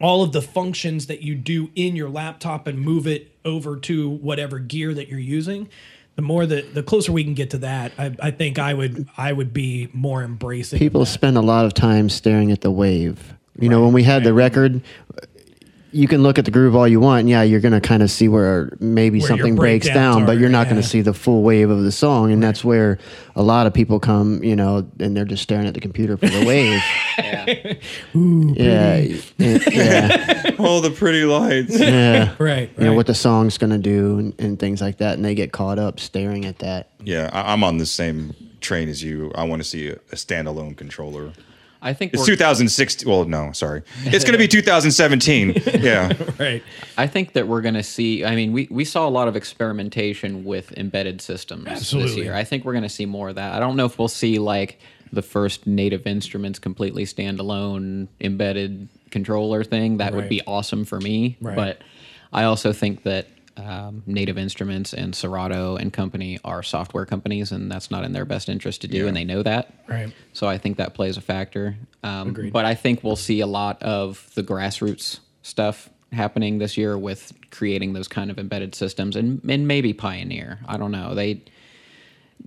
B: all of the functions that you do in your laptop and move it over to whatever gear that you're using the more that the closer we can get to that i, I think i would i would be more embracing
C: People spend a lot of time staring at the wave. You know, when we had the record, you can look at the groove all you want. And yeah, you're going to kind of see where maybe
B: Where
C: something breaks
B: breakdowns
C: down, but you're not going to see the full wave of the song. And that's where a lot of people come, you know, and they're just staring at the computer for the wave.
A: Yeah.
C: yeah. and- yeah.
D: Oh, the pretty lights.
C: Yeah.
B: right,
C: You know, what the song's going to do and, and things like that. And they get caught up staring at that.
D: Yeah, I, I'm on the same train as you. I want to see a, a standalone controller.
A: I think
D: It's 2016. Well, no, sorry. It's going to be 2017. Yeah.
B: right
A: I think that we're going to see. I mean, we, we saw a lot of experimentation with embedded systems this
B: Absolutely.
A: year. I think we're going to see more of that. I don't know if we'll see like the first native instruments completely standalone embedded controller thing. That would be awesome for me.
B: Right.
A: But I also think that um, Native Instruments and Serato and company are software companies, and that's not in their best interest to do, and they know that.
B: Right.
A: So I think that plays a factor. Um,
B: Agreed.
A: But I think we'll see a lot of the grassroots stuff happening this year with creating those kind of embedded systems, and and maybe Pioneer. I don't know. They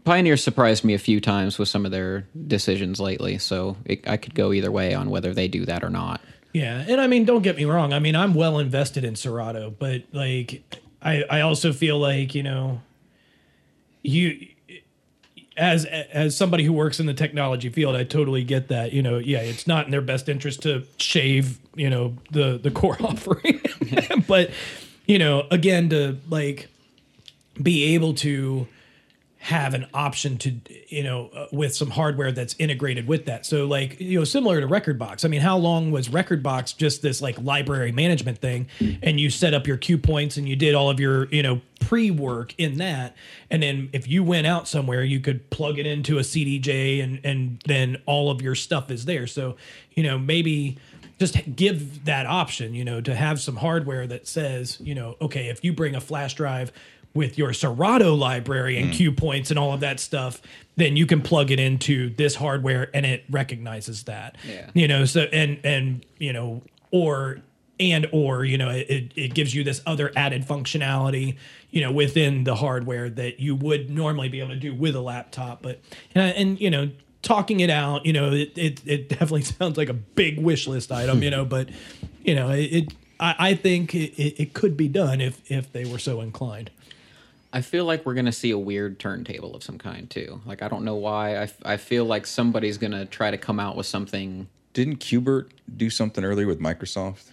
A: Pioneer surprised me a few times with some of their decisions lately, so it, I could go either way on whether they do that or not.
B: Yeah, and I mean, don't get me wrong. I mean, I'm well invested in Serato, but like, I I also feel like you know, you as as somebody who works in the technology field, I totally get that. You know, yeah, it's not in their best interest to shave you know the the core offering, but you know, again, to like be able to have an option to you know uh, with some hardware that's integrated with that. So like you know similar to rekordbox i mean how long was rekordbox just this like library management thing? And you set up your cue points and you did all of your you know pre-work in that. And then if you went out somewhere you could plug it into a cdj and and then all of your stuff is there. So you know maybe just give that option, you know, to have some hardware that says, you know, okay, if you bring a flash drive with your Serato library and mm. cue points and all of that stuff, then you can plug it into this hardware and it recognizes that.
A: Yeah.
B: You know, so and and you know, or and or you know it, it gives you this other added functionality you know within the hardware that you would normally be able to do with a laptop but and, and you know talking it out you know it, it it definitely sounds like a big wish list item you know but you know it, it I, I think it, it could be done if if they were so inclined
A: I feel like we're gonna see a weird turntable of some kind too. Like I don't know why. I, I feel like somebody's gonna try to come out with something.
D: Didn't Qbert do something earlier with Microsoft?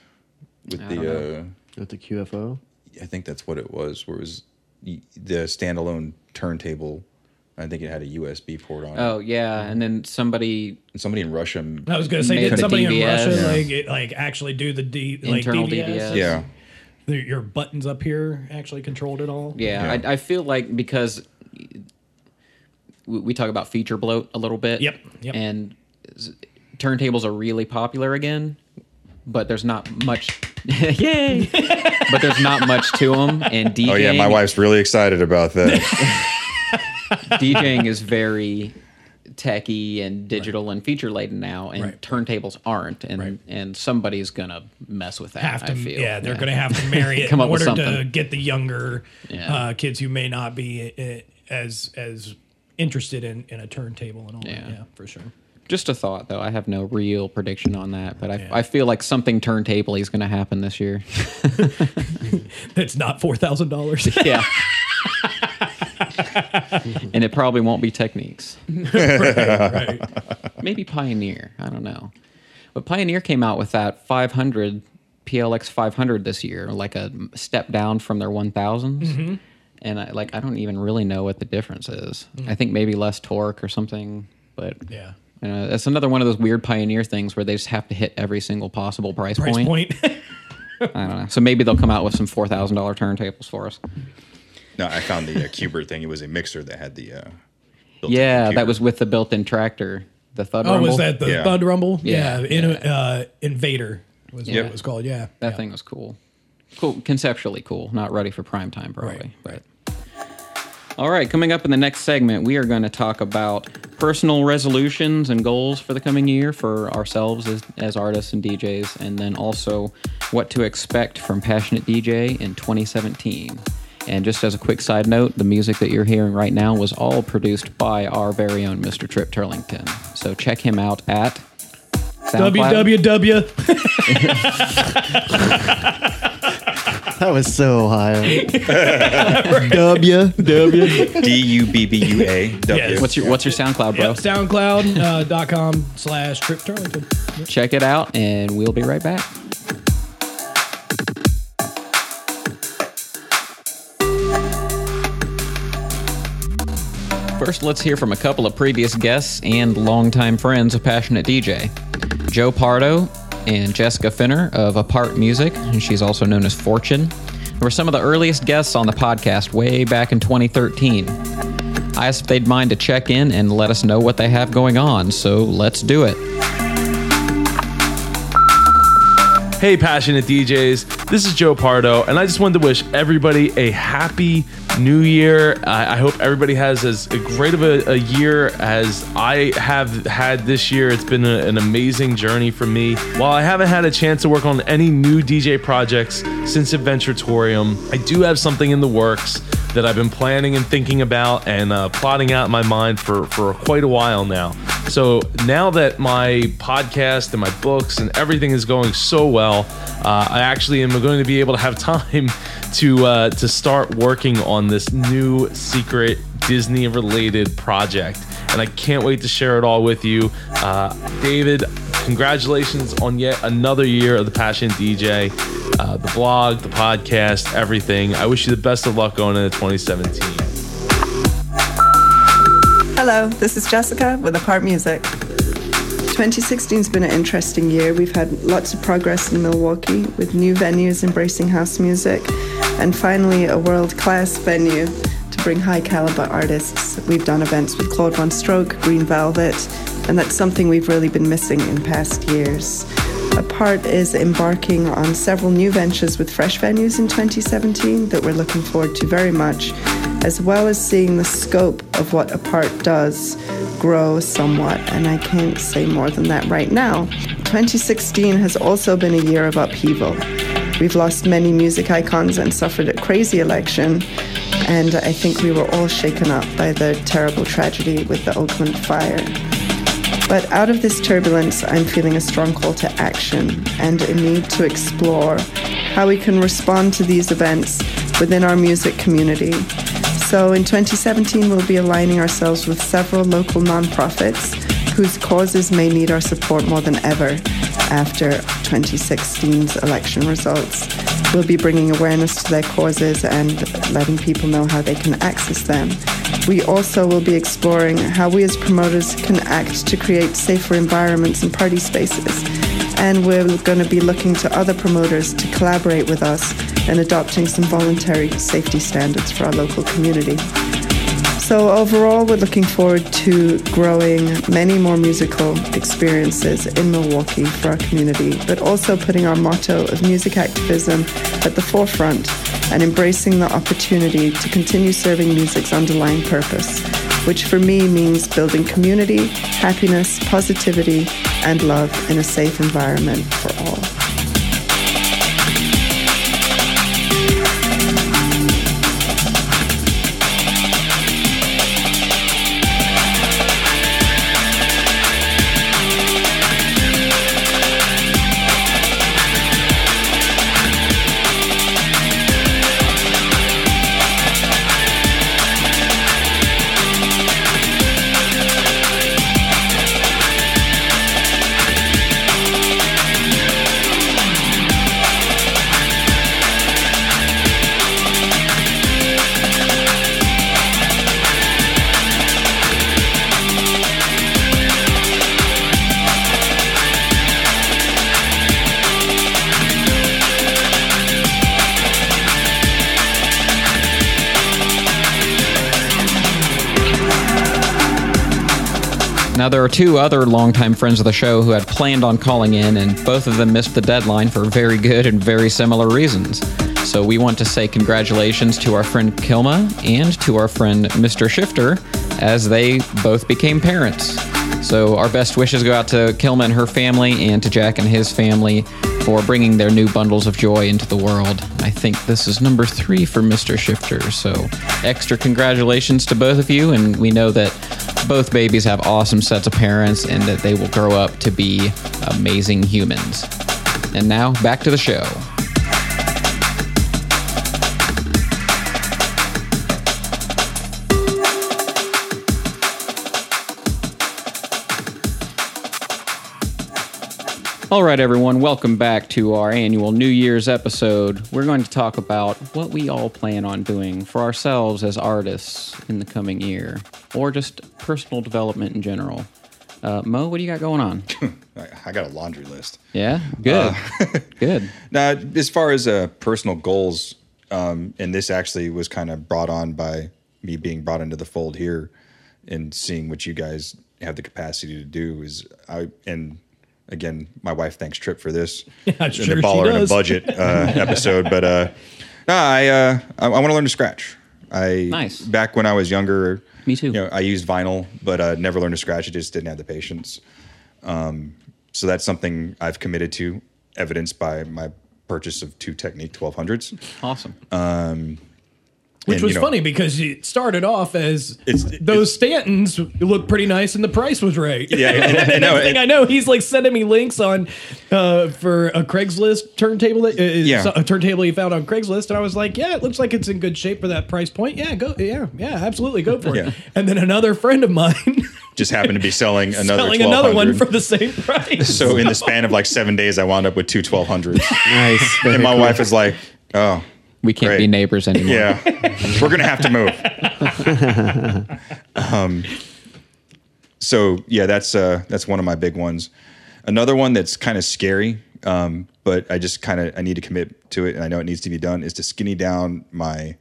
D: With the, uh,
C: With the QFO.
D: I think that's what it was, where it was the standalone turntable. I think it had a USB port on it.
A: Oh yeah, and then somebody
D: And somebody in Russia.
B: I was gonna say, did
A: a
B: somebody in Russia
A: Yeah.
B: like it, like actually do the D like
A: Internal
B: DVS?
A: DVS.
D: Yeah.
B: The- your buttons up here actually controlled it all.
A: Yeah,
D: Yeah.
A: I, I feel like because we, we talk about feature bloat a little bit.
B: Yep, yep.
A: And turntables are really popular again, but there's not much. Yay! but there's not much to them, and DJing.
D: Oh yeah, my wife's really excited about that.
A: DJing is very techy and digital and feature laden now, and
B: Right.
A: turntables aren't, and
B: Right.
A: and somebody's gonna mess with that.
B: have to
A: I feel.
B: yeah they're gonna have to marry it in order to get the younger
A: Yeah.
B: uh, kids who may not be uh, as as interested in, in a turntable and all
A: Yeah.
B: that yeah for sure
A: Just a thought, though. I have no real prediction on that, but I,
B: Yeah.
A: I feel like something turntable is going to happen this year.
B: That's not four thousand dollars
A: yeah. and it probably won't be Technics.
B: right.
A: Maybe Pioneer. I don't know. But Pioneer came out with that 500 PLX 500 this year, like a step down from their 1000s. Mm-hmm. And I, like I don't even really know what the difference is. Mm. I think maybe less torque or something. But
B: Yeah.
A: you know, that's another one of those weird Pioneer things where they just have to hit every single possible price,
B: Price
A: point.
B: point.
A: I don't know. So maybe they'll come out with some four thousand dollar turntables for us.
D: No, I found the uh, Qbert thing. It was a mixer that had the. Uh,
A: Yeah, that was with the built-in Traktor, the Thud
B: oh,
A: Rumble.
B: was that the
D: Yeah.
B: Thud Rumble?
A: Yeah,
B: Yeah. In, Uh, Invader was what it was called. Yeah.
A: That
B: yeah.
A: thing was cool. Cool, conceptually cool. Not ready for prime time, probably.
B: Right,
A: But all right, coming up in the next segment, we are going to talk about personal resolutions and goals for the coming year for ourselves as, as artists and DJs, and then also what to expect from Passionate DJ in 2017. And just as a quick side note, the music that you're hearing right now was all produced by our very own Mr. Trip Turlington. So check him out at
B: www.
C: That was so Ohio. w W.
D: D U B B U A W.
B: Yes.
A: What's your What's your SoundCloud, bro?
B: Yep, SoundCloud.com uh, slash Trip Turlington.
A: Check it out, and we'll be right back. First, let's hear from a couple of previous guests and longtime friends of Passionate DJ Joe Pardo and Jessica Finner of Apart Music, and she's also known as Fortune, were some of the earliest guests on the podcast way back in 2013. I asked if they'd mind to check in and let us know what they have going on, so let's do it.
H: Hey, passionate DJs. This is Joe Pardo, and I just wanted to wish everybody a happy new year. I, I hope everybody has as great of a, a year as I have had this year. It's been a- an amazing journey for me. While I haven't had a chance to work on any new DJ projects since Adventuratorium, I do have something in the works that I've been planning and thinking about and uh, plotting out in my mind for, for quite a while now. So now that my podcast and my books and everything is going so well, uh, I actually am going to be able to have time to uh, to start working on this new secret Disney related project. And I can't wait to share it all with you. Uh, David, congratulations on yet another year of the Passion DJ, uh, the blog, the podcast, everything. I wish you the best of luck going into 2017.
I: Hello, this is Jessica with Apart Music. 2016 has been an interesting year. We've had lots of progress in Milwaukee with new venues embracing house music and finally a world class venue to bring high caliber artists. We've done events with Claude Von Stroke, Green Velvet, and that's something we've really been missing in past years. Apart is embarking on several new ventures with fresh venues in 2017 that we're looking forward to very much, as well as seeing the scope of what Apart does grow somewhat. And I can't say more than that right now. 2016 has also been a year of upheaval. We've lost many music icons and suffered a crazy election. And I think we were all shaken up by the terrible tragedy with the Oakland fire. But out of this turbulence, I'm feeling a strong call to action and a need to explore how we can respond to these events within our music community. So in 2017, we'll be aligning ourselves with several local nonprofits whose causes may need our support more than ever after 2016's election results. We'll be bringing awareness to their causes and letting people know how they can access them. We also will be exploring how we as promoters can act to create safer environments and party spaces. And we're going to be looking to other promoters to collaborate with us in adopting some voluntary safety standards for our local community. So, overall, we're looking forward to growing many more musical experiences in Milwaukee for our community, but also putting our motto of music activism at the forefront and embracing the opportunity to continue serving music's underlying purpose, which for me means building community, happiness, positivity, and love in a safe environment for all.
A: Now, there are two other longtime friends of the show who had planned on calling in, and both of them missed the deadline for very good and very similar reasons. So, we want to say congratulations to our friend Kilma and to our friend Mr. Shifter as they both became parents. So, our best wishes go out to Kilma and her family and to Jack and his family for bringing their new bundles of joy into the world. I think this is number three for Mr. Shifter. So, extra congratulations to both of you. And we know that both babies have awesome sets of parents and that they will grow up to be amazing humans. And now, back to the show. All right, everyone, welcome back to our annual New Year's episode. We're going to talk about what we all plan on doing for ourselves as artists in the coming year, or just personal development in general. Uh, Mo, what do you got going on?
D: I, got a laundry list.
A: Yeah, good, good.
D: Now, as far as uh, personal goals, um, and this actually was kind of brought on by me being brought into the fold here and seeing what you guys have the capacity to do is I and again my wife thanks Trip for this
B: Yeah,
D: and
B: sure
D: the
B: she
D: baller in a budget uh, episode, but uh, no, I uh, I, I want to learn to scratch. I
A: Nice.
D: back when I was younger.
A: Me too.
D: You know, I used vinyl, but uh, never learned to scratch. I just didn't have the patience. Um, so that's something I've committed to, evidenced by my purchase of two Technics 1200s.
A: Awesome.
B: Which
D: And,
B: was
D: you know-
B: funny because it started off as
D: It's-
B: those Stantons looked pretty nice and the price was right.
D: Yeah, and, and, and, no,
B: Next thing I know, he's like sending me links on uh, for a Craigslist turntable. That, uh,
D: Yeah.
B: a turntable he found on Craigslist, and I was like, "Yeah, it looks like it's in good shape for that price point. Yeah, go, yeah, yeah, absolutely, go for
D: Yeah.
B: it." And then another friend of mine
D: just happened to be selling another
B: selling another one for the same price.
D: So in the span of like seven days, I wound up with two 1200s.
C: Nice.
D: And my
C: cool.
D: wife is like, "Oh,
A: we can't
D: great.
A: be neighbors anymore.
D: yeah, we're gonna have to move." um, so yeah, that's uh, that's one of my big ones. Another one that's kind of scary, um, but I just kind of I need to commit to it, and I know it needs to be done. Is to skinny down my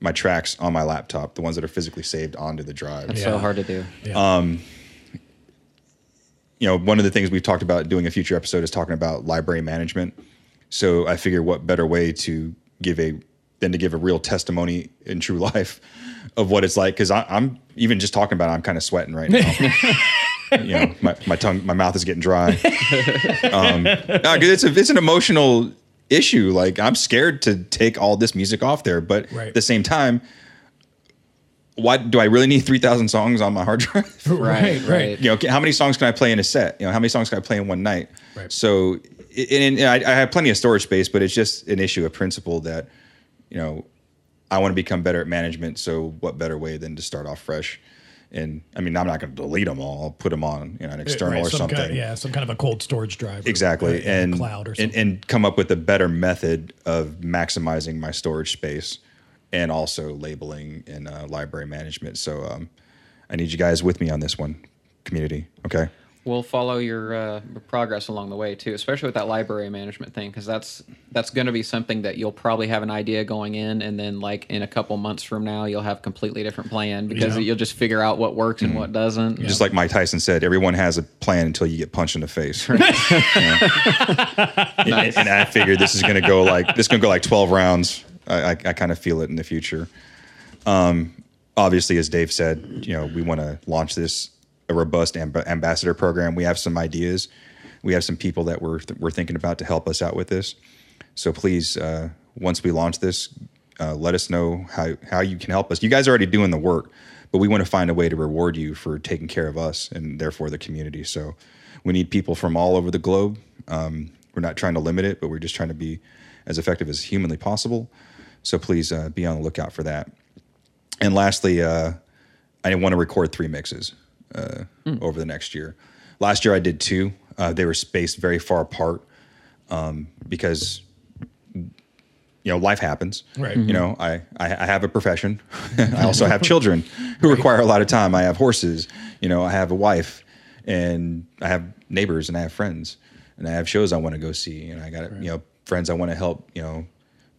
D: my tracks on my laptop, the ones that are physically saved onto the drive.
A: It's so hard to do.
D: you know, one of the things we've talked about doing a future episode is talking about library management. So I figure what better way to give a than to give a real testimony in true life of what it's like because I'm even just talking about it, I'm kind of sweating right now. you know, my, my tongue, my mouth is getting dry. um, no, it's a, it's an emotional issue. Like I'm scared to take all this music off there, but
B: Right.
D: at the same time, why do I really need 3,000 songs on my hard drive?
B: right, right.
D: you know, how many songs can I play in a set? You know, how many songs can I play in one night?
B: Right.
D: So, and, and I, I have plenty of storage space, but it's just an issue of principle that, you know, I want to become better at management. So, what better way than to start off fresh? And I mean, I'm not going to delete them all. I'll put them on you know, an external
B: Right,
D: or
B: some
D: something.
B: Kind, yeah, some kind of a cold storage drive.
D: Exactly, and,
B: cloud or
D: and and come up with a better method of maximizing my storage space, and also labeling and uh, library management. So, um, I need you guys with me on this one, community. Okay.
A: We'll follow your uh, progress along the way too, especially with that library management thing, because that's that's going to be something that you'll probably have an idea going in, and then like in a couple months from now, you'll have a completely different plan because
B: Yeah.
A: you'll just figure out what works and what doesn't.
D: Just like Mike Tyson said, everyone has a plan until you get punched in the face. and, and I figured this is going to go like this is going to go like twelve rounds. I, I, I kind of feel it in the future. Um, obviously, as Dave said, you know, we want to launch this a robust amb- ambassador program. We have some ideas. We have some people that we're we're thinking about to help us out with this. So please, uh, once we launch this, uh, let us know how how you can help us. You guys are already doing the work, but we want to find a way to reward you for taking care of us and therefore the community. So we need people from all over the globe. Um, we're not trying to limit it, but we're just trying to be as effective as humanly possible. So please uh, be on the lookout for that. And lastly, uh, I want to record three mixes uh, over the next year. Last year I did two. Uh, they were spaced very far apart um, because you know life happens.
B: Right.
D: You know, I I, I have a profession. I also have children who require a lot of time. I have horses. You know, I have a wife, and I have neighbors, and I have friends, and I have shows I want to go see, and I got you know friends I want to help. You know,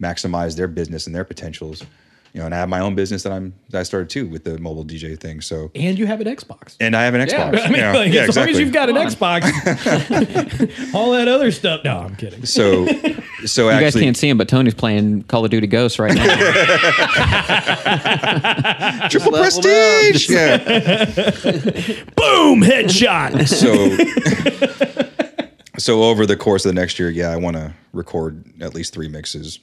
D: maximize their business and their potentials. You know, and I have my own business that I'm that I started too with the mobile DJ thing. So
B: And you have an Xbox.
D: and I have an Xbox.
B: I mean,
D: you know,
B: like,
D: yeah,
B: as long as
D: exactly.
B: you've got an Xbox, all that other stuff. No, I'm kidding.
D: So, so
A: You guys can't see him, but Tony's playing Call of Duty Ghosts right now.
D: triple
C: leveled
D: prestige. Yeah.
B: Boom, headshot.
D: So, so over the course of the next year, yeah, I want to record at least three mixes.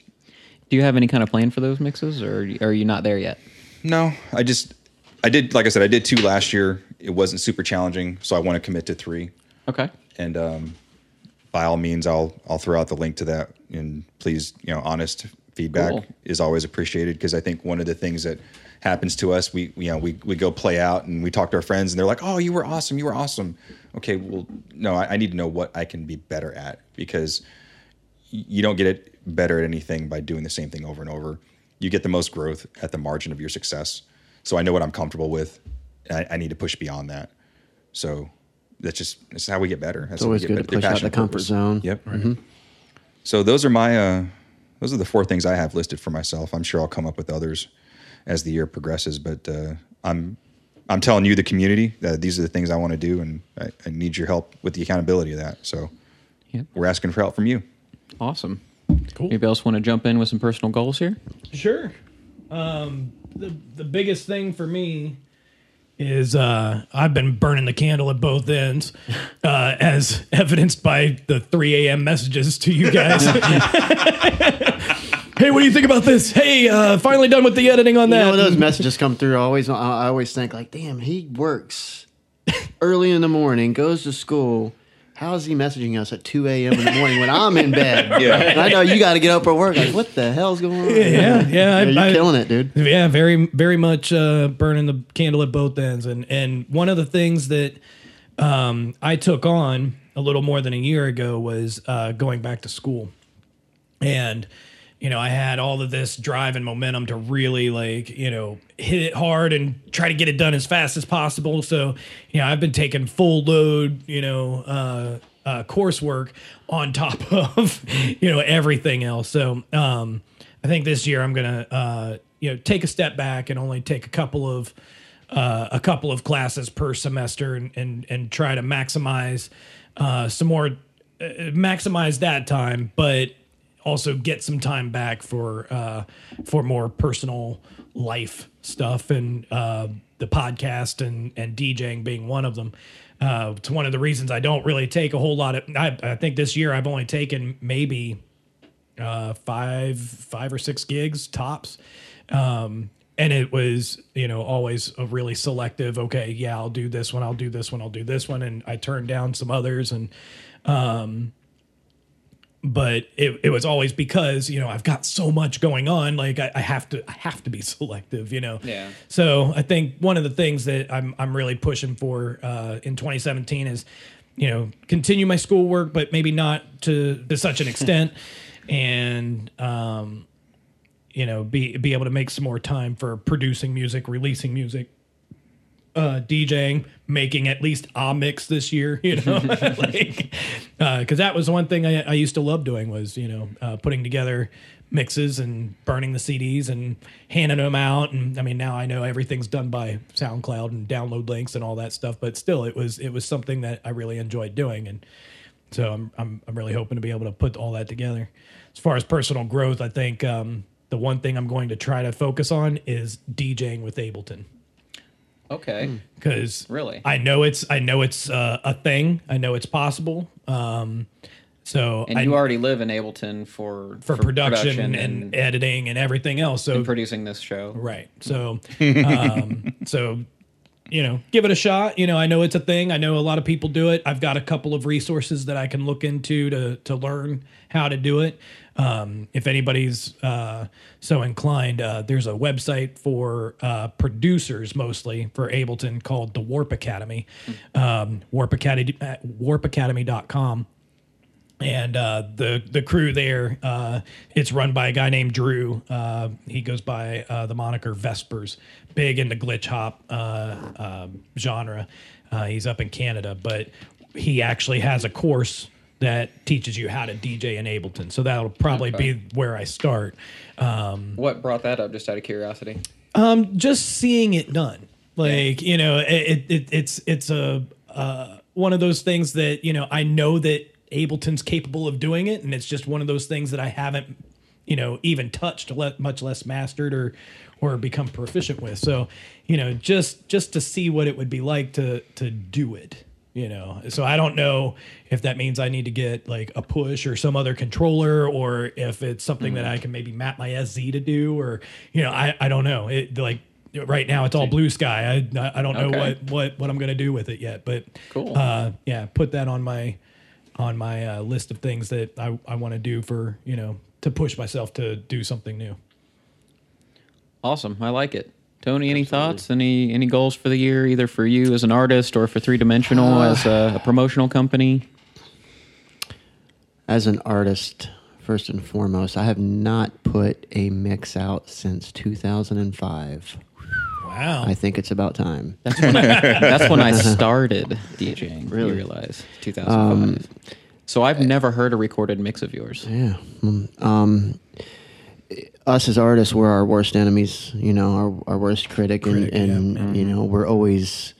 A: Do you have any kind of plan for those mixes, or are you not there yet?
D: No, I just, I did, like I said, I did two last year. It wasn't super challenging, so I want to commit to three.
A: Okay.
D: And um, by all means, I'll I'll throw out the link to that. And please, you know, honest feedback
A: Cool.
D: is always appreciated because I think one of the things that happens to us, we you know we we go play out and we talk to our friends and they're like, oh, you were awesome, you were awesome. Okay, well, no, I, I need to know what I can be better at because you don't get it better at anything by doing the same thing over and over. You get the most growth at the margin of your success. So I know what I'm comfortable with. I, I need to push beyond that. So that's just that's how we get better. That's
C: It's
D: how we
C: always
D: get
C: good to
D: better through
C: push out
D: passion
C: the
D: and
C: comfort
D: purpose.
C: zone.
D: Yep. So those are my uh, those are the four things I have listed for myself. I'm sure I'll come up with others as the year progresses, but uh, I'm I'm telling you, the community, that these are the things I want to do, and I, I need your help with the accountability of that. So
A: Yep.
D: we're asking for help from you.
A: Awesome.
B: Cool.
A: Anybody else want to jump in with some personal goals here?
B: Sure. Um, the the biggest thing for me is uh, I've been burning the candle at both ends, uh, as evidenced by the 3 a.m. messages to you guys. hey, what do you think about this? Hey, uh, finally done with the editing on
C: You
B: that.
C: know, those messages come through. I always, I I always think like, damn, he works early in the morning, goes to school. How is he messaging us at 2 a.m. in the morning when I'm in bed?
D: Yeah.
C: And I know you got to get up for work. Like, what the hell's going on?
B: yeah, yeah, I-
C: you're
B: I-
C: killing it, dude.
B: Yeah, very, very much uh, burning the candle at both ends. And and one of the things that um, I took on a little more than a year ago was uh, going back to school, and you know I had all of this drive and momentum to really like you know hit it hard and try to get it done as fast as possible. So you know I've been taking full load, you know. Uh, uh, coursework on top of you know everything else. So um, I think this year I'm gonna uh, you know take a step back and only take a couple of uh, a couple of classes per semester and and, and try to maximize uh, some more uh, maximize that time, but also get some time back for uh, for more personal life stuff and uh, the podcast and and DJing being one of them. Uh, it's one of the reasons I don't really take a whole lot of. I, I think this year I've only taken maybe uh, five five or six gigs tops. Um, and it was, you know, always a really selective. Okay, yeah, I'll do this one. I'll do this one. I'll do this one. And I turned down some others, and um, but it, it was always because you know I've got so much going on. Like I, I have to I have to be selective. You know.
A: Yeah.
B: So I think one of the things that I'm I'm really pushing for uh, in 2017 is, you know, continue my schoolwork, but maybe not to to such an extent, and um, you know, be be able to make some more time for producing music, releasing music, uh, DJing, making at least a mix this year. You know, like because that was one thing I, I used to love doing was you know uh, putting together mixes and burning the CDs and handing them out. And I mean, now I know everything's done by SoundCloud and download links and all that stuff. But still, it was it was something that I really enjoyed doing, and so I'm I'm I'm really hoping to be able to put all that together. As far as personal growth, I think um, the one thing I'm going to try to focus on is DJing with Ableton
A: Okay.
B: because
A: Really?
B: I know it's I know it's uh, a thing. I know it's possible. Um, so
A: And
B: I,
A: you already live in Ableton for
B: for, production, and, editing and everything else. So
A: and producing this show.
B: right. So um, so you know, give it a shot. You know, I know it's a thing. I know a lot of people do it. I've got a couple of resources that I can look into to to learn how to do it. Um, if anybody's uh, so inclined, uh, there's a website for uh, producers mostly for Ableton called the Warp Academy, um, Warp Academy, uh, warpacademy.com and uh, the the crew there uh, it's run by a guy named Drew. He goes by the moniker Vespers. Big into glitch hop uh, genre. He's up in Canada, but he actually has a course that teaches you how to DJ in Ableton. So that'll probably
A: Okay.
B: be where I start. Um,
A: What brought that up? Just out of curiosity.
B: um, just seeing it done, like you know, it, it it's it's a uh, one of those things that you know I know that Ableton's capable of doing it, and it's just one of those things that I haven't you know even touched, let, much less mastered or or become proficient with. So you know, just just to see what it would be like to to do it. You know, so I don't know if that means I need to get like a push or some other controller, or if it's something that I can maybe map my SZ to do, or you know, I I don't know. It like right now it's all blue sky. I I don't know
A: Okay.
B: what what what I'm gonna do with it yet, but
A: Cool.
B: Uh, yeah, put that on my on my uh, list of things that I I want to do for you know to push myself to do something new.
A: Awesome. I like it. Tony, any thoughts? Any any goals for the year, either for you as an artist or for Three Dimensional as a, a promotional company?
C: As an artist, first and foremost, I have not put a mix out since 2005.
B: Wow.
C: I think it's about time.
A: That's when I, that's when I started DJing.
C: Really?
A: You realize 2005. so I've never heard a recorded mix of yours.
C: Yeah. Mm, Um, us as artists, we're our worst enemies. You know, our, our worst critic,
B: Critic,
C: and, and you know, we're always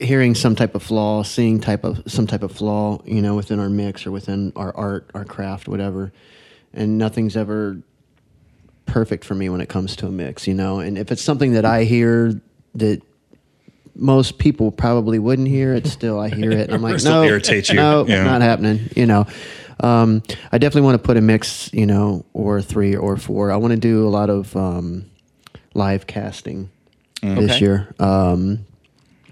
C: hearing some type of flaw, seeing type of some type of flaw, you know, within our mix or within our art, our craft, whatever. And nothing's ever perfect for me when it comes to a mix, you know. And if it's something that I hear that most people probably wouldn't hear, it's still I hear it. And I'm like, no,
D: irritates you.
C: no,
D: Yeah.
C: not happening. You know, um, I definitely want to put a mix, you know, or three or four. I want to do a lot of um, live casting this
A: Okay.
C: year. Um,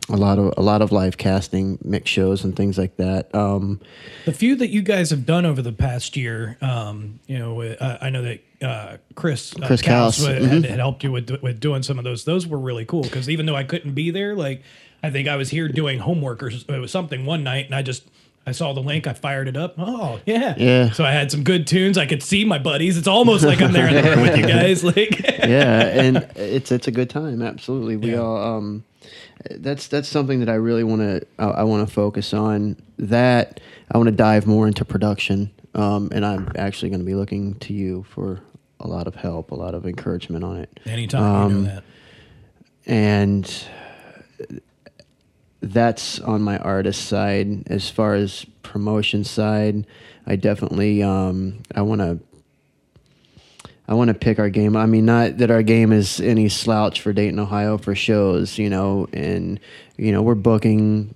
C: a lot of a lot of live casting, mix shows, and things like that. Um,
B: The few that you guys have done over the past year, um, you know, uh, I know that uh, Chris uh,
C: Chris
B: Kaus
C: Kaus,
B: had,
C: mhm.
B: had helped you with with doing some of those. Those were really cool because even though I couldn't be there, like I think I was here doing homework or it was something one night, and I just I saw the link, I fired it up. Oh yeah,
C: Yeah.
B: So I had some good tunes. I could see my buddies. It's almost like I'm there in the room with you guys. Like
C: yeah, and it's it's a good time. Absolutely, we all. Um, that's that's something that I really want to I, I want to focus on. That I want to dive more into production, um, and I'm actually going to be looking to you for a lot of help, a lot of encouragement on it.
B: anytime you
C: Um,
B: know that.
C: and that's on my artist side. As far as promotion side i definitely um i want to i want to pick our game. I mean not that our game is any slouch for dayton ohio for shows you know and you know we're booking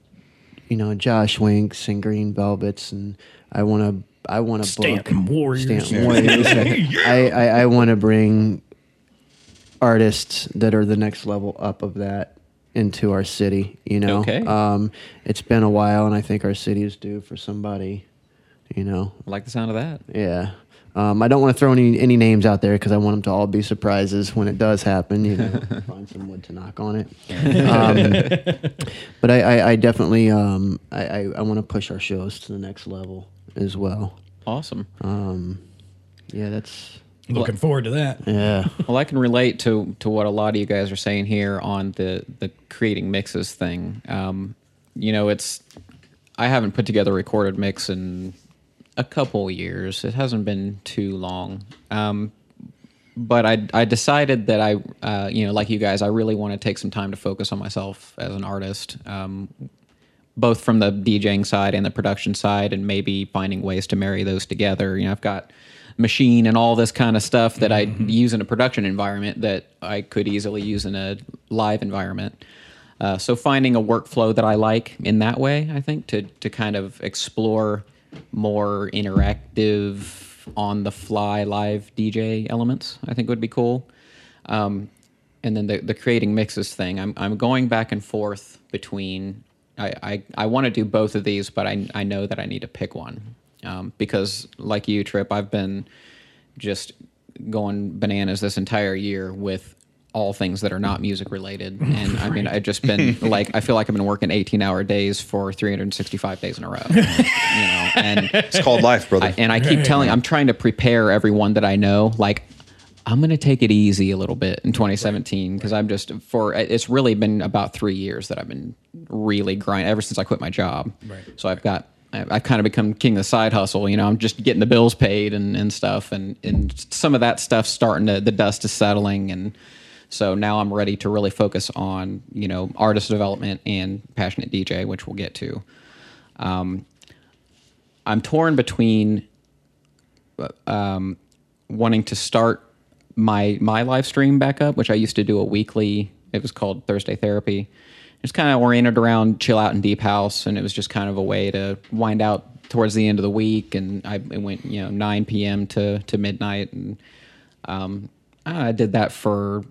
C: you know josh winks and green velvets and i want to i want to book
B: Stanton Warriors.
C: Stanton Warriors. I, I, I want to bring artists that are the next level up of that into our city. You know,
A: Okay.
C: um, it's been a while, and I think our city is due for somebody. You know,
A: I like the sound of that.
C: yeah. Um, I don't want to throw any any names out there because I want them to all be surprises when it does happen. You know, find some wood to knock on it. Um, but I, I, I definitely um, I, I, I want to push our shows to the next level as well.
A: Awesome.
C: Um, yeah, that's
B: Looking forward to that.
C: yeah.
A: Well, I can relate to to what a lot of you guys are saying here on the the creating mixes thing. Um, you know, it's I haven't put together a recorded mix in a couple years. It hasn't been too long. Um, but I I decided that I uh, you know like you guys I really want to take some time to focus on myself as an artist. Um, both from the DJing side and the production side, and maybe finding ways to marry those together. You know, I've got Maschine and all this kind of stuff that I use in a production environment that I could easily use in a live environment. Uh, so finding a workflow that I like in that way, I think, to to kind of explore more interactive, on the fly live DJ elements, I think would be cool. Um, and then the, the creating mixes thing, I'm, I'm going back and forth between. I, I, I want to do both of these, but I, I know that I need to pick one um, because, like you, Trip, I've been just going bananas this entire year with all things that are not music related. And I mean, I've just been like, I feel like I've been working 18 hour days for 365 days in a row. you know, and
D: It's called life, brother.
A: I, and I keep telling, I'm trying to prepare everyone that I know. Like, I'm going to take it easy a little bit in 2017 because I'm just for it's really been about three years that I've been really grinding ever since I quit my job.
B: Right.
A: So I've got I've kind of become king of the side hustle. You know, I'm just getting the bills paid and, and stuff, and and some of that stuff starting to the dust is settling, and so now I'm ready to really focus on you know artist development and passionate DJ, which we'll get to. Um, I'm torn between um, wanting to start my my live stream back up, which I used to do a weekly. It was called Thursday Therapy. It's kind of oriented around chill out and deep house, and it was just kind of a way to wind out towards the end of the week. And I it went you know 9 p.m. to to midnight, and um, I did that for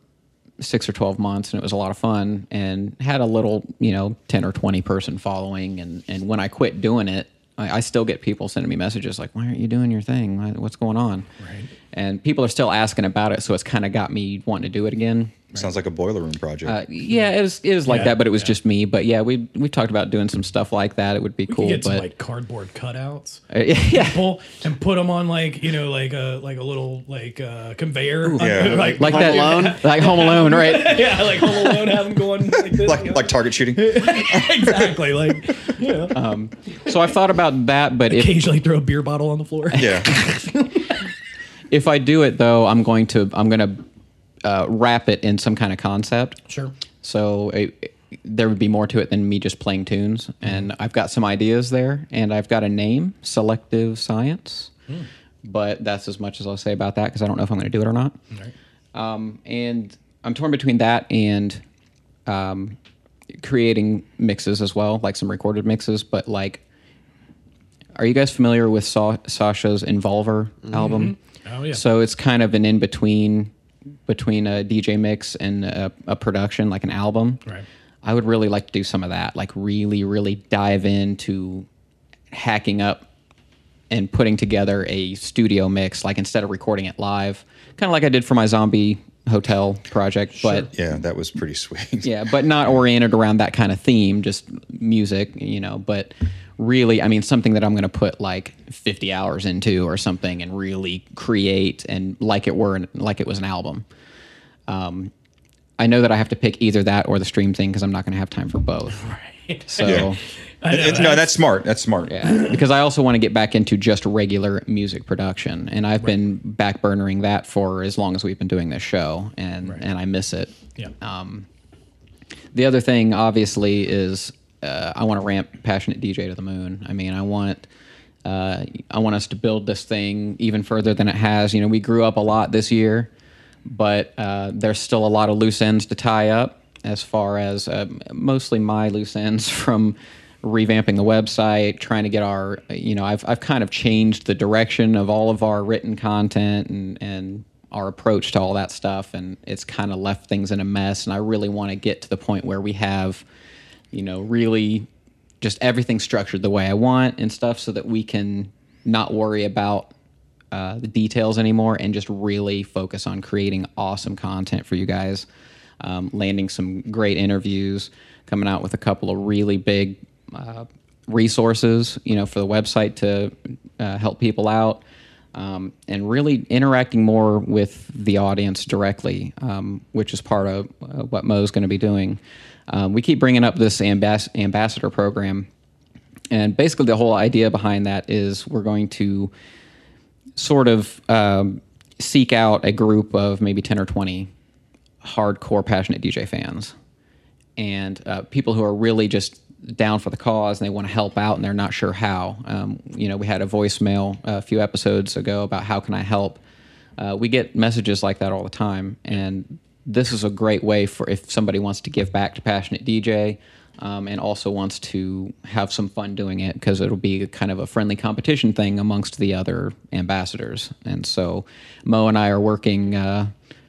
A: six or 12 months and it was a lot of fun and had a little you know 10 or 20 person following and and when i quit doing it i, I still get people sending me messages like why aren't you doing your thing what's going on right and people are still asking about it so it's kind of got me wanting to do it again
D: Sounds like a boiler room project.
A: uh, yeah it was, it was like
B: Yeah,
A: that but it was
B: yeah.
A: just me but yeah we we talked about doing some stuff like that it would be
B: We
A: cool
B: could get some like cardboard cutouts.
A: Uh, yeah
B: Pull and put them on like you know like a like a little like uh, conveyor.
D: yeah.
B: like
A: like
C: Home
A: that
C: Alone?
A: like home alone right
B: yeah, like Home Alone. Have them going like this.
D: like
B: you know?
D: like target shooting.
B: exactly like you know.
A: so i've thought about that but if
B: occasionally throw a beer bottle on the floor.
D: Yeah.
A: If I do it though, I'm going to I'm going to uh, wrap it in some kind of concept.
B: Sure.
A: So it, there would be more to it than me just playing tunes, and I've got some ideas there, and I've got a name, Selective Science. But that's as much as I'll say about that because I don't know if I'm going to do it or not. Right. Um, and I'm torn between that and um, creating mixes as well, like some recorded mixes. But like, are you guys familiar with Sa- Sasha's Involver album?
B: Oh, yeah.
A: So it's kind of an in between between a DJ mix and a, a production, like an album.
B: Right.
A: I would really like to do some of that, like really, really dive into hacking up and putting together a studio mix, like instead of recording it live, kind of like I did for my zombie hotel project, but
D: Yeah, that was pretty sweet.
A: yeah, but not oriented around that kind of theme, just music, you know, but really, I mean, something that I'm going to put like 50 hours into or something and really create and like it were, like it was an album. Um, I know that I have to pick either that or the stream thing because I'm not going to have time for both.
B: Right.
A: So,
D: Yeah. It- it- no, that's smart. That's smart.
A: yeah, because I also want to get back into just regular music production, and I've been backburnering that for as long as we've been doing this show, and and I miss it.
B: Yeah.
A: Um, the other thing, obviously, is uh, I want to ramp passionate DJ to the moon. I mean, I want uh, I want us to build this thing even further than it has. You know, we grew up a lot this year, but uh, there's still a lot of loose ends to tie up. As far as uh, mostly my loose ends from revamping the website, trying to get our, you know, I've I've kind of changed the direction of all of our written content and and our approach to all that stuff, and it's kind of left things in a mess. And I really want to get to the point where we have, you know, really just everything structured the way I want and stuff, so that we can not worry about uh, the details anymore and just really focus on creating awesome content for you guys, um, landing some great interviews, coming out with a couple of really big uh, resources, you know, for the website to uh, help people out, um, and really interacting more with the audience directly, um, which is part of uh, what Mo's going to be doing. Um, we keep bringing up this ambass- ambassador program, and basically the whole idea behind that is we're going to sort of um, seek out a group of maybe 10 or 20 hardcore passionate DJ fans and uh, people who are really just down for the cause and they want to help out and they're not sure how. Um, you know, we had a voicemail a few episodes ago about how can I help. Uh, we get messages like that all the time, and this is a great way for if somebody wants to give back to passionate DJ. Um, and also wants to have some fun doing it because it'll be kind of a friendly competition thing amongst the other ambassadors. And so Mo and I are working uh,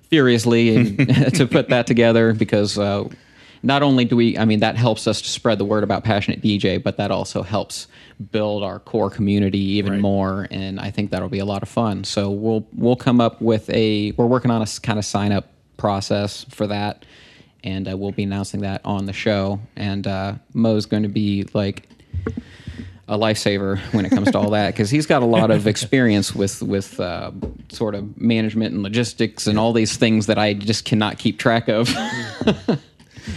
A: furiously and- to put that together because uh, not only do we, I mean, that helps us to spread the word about Passionate DJ, but that also helps build our core community even more. And I think that'll be a lot of fun. So we'll we'll come up with a. We're working on a kind of sign up process for that, and uh, we'll be announcing that on the show. And uh, Mo's going to be like a lifesaver when it comes to all that because he's got a lot of experience with with uh, sort of management and logistics and all these things that I just cannot keep track of.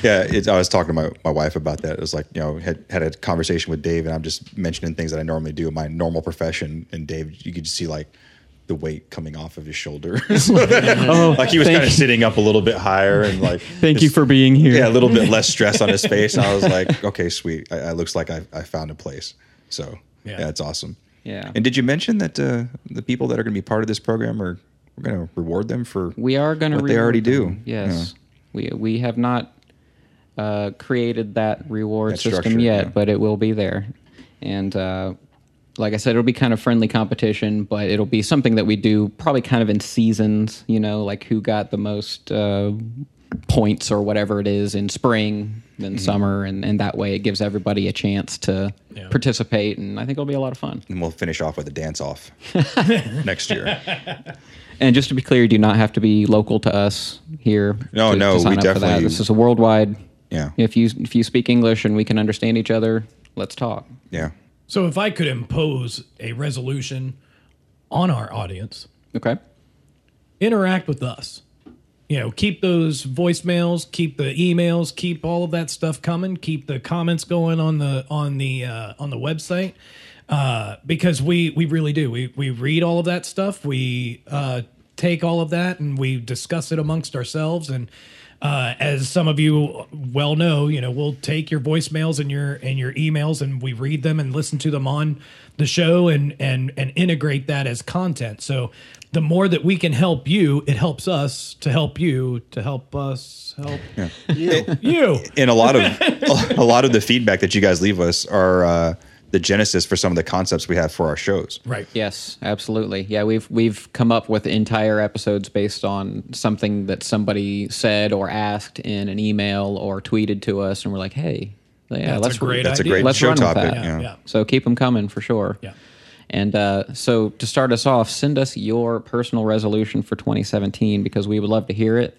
D: Yeah, I was talking to my, my wife about that. It was like, you know, had had a conversation with Dave, and I'm just mentioning things that I normally do in my normal profession. And Dave, you could just see like the weight coming off of his shoulders.
A: Oh,
D: like he was kind of sitting up a little bit higher and like,
A: Thank you for being here.
D: yeah, a little bit less stress on his face. And I was like, okay, sweet. I, I looks like I, I found a place. So
B: Yeah.
D: yeah, it's awesome.
A: Yeah.
D: And did you mention that uh, the people that are going to be part of this program are we're going to reward them for
A: We are going to
D: what they already do?
A: Yes, we we have not uh, created that reward
D: That
A: system yet,
D: yeah.
A: but it will be there. And uh, like I said, it'll be kind of friendly competition, but it'll be something that we do probably kind of in seasons. You know, like who got the most uh, points or whatever it is in spring, then
D: Mm-hmm.
A: summer, and, and that way it gives everybody a chance to
B: Yeah.
A: participate. And I think it'll be a lot of fun.
D: And we'll finish off with a dance off next year.
A: And just to be clear, you do not have to be local to us here.
D: No,
A: to,
D: no,
A: to sign
D: we
A: up for that.
D: definitely-
A: This is a worldwide.
D: Yeah.
A: If you if you speak English and we can understand each other, let's talk.
D: Yeah.
B: So if I could impose a resolution on our audience,
A: Okay.
B: interact with us. You know, keep those voicemails, keep the emails, keep all of that stuff coming, keep the comments going on the on the uh, on the website uh, because we we really do. We we read all of that stuff. We uh, take all of that and we discuss it amongst ourselves. And uh, as some of you well know, you know, we'll take your voicemails and your and your emails and we read them and listen to them on the show and and and integrate that as content. So the more that we can help you, it helps us to help you to help us help you. you.
D: and a lot of a lot of the feedback that you guys leave us are uh, the genesis for some of the concepts we have for our shows.
B: Right.
A: Yes, absolutely. Yeah, we've we've come up with entire episodes based on something that somebody said or asked in an email or tweeted to us, and we're like, hey, yeah,
B: That's
A: let's
B: a great
D: That's a great
A: Let's
D: show
A: run
D: topic.
A: that.
D: Yeah.
B: Yeah.
A: So keep them coming for sure.
B: Yeah.
A: And uh, so to start us off, send us your personal resolution for 2017 because we would love to hear it,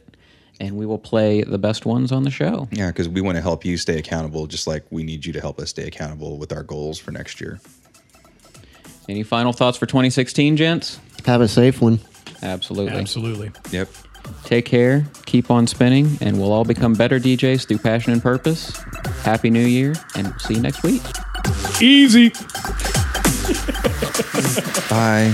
A: and we will play the best ones on the show.
D: Yeah, because we want to help you stay accountable, just like we need you to help us stay accountable with our goals for next year.
A: Any final thoughts for 2016, gents?
C: Have a safe one.
A: Absolutely.
B: Absolutely.
D: Yep.
A: Take care, keep on spinning, and we'll all become better DJs through passion and purpose. Happy New Year, and see you next week.
B: Easy.
D: Bye.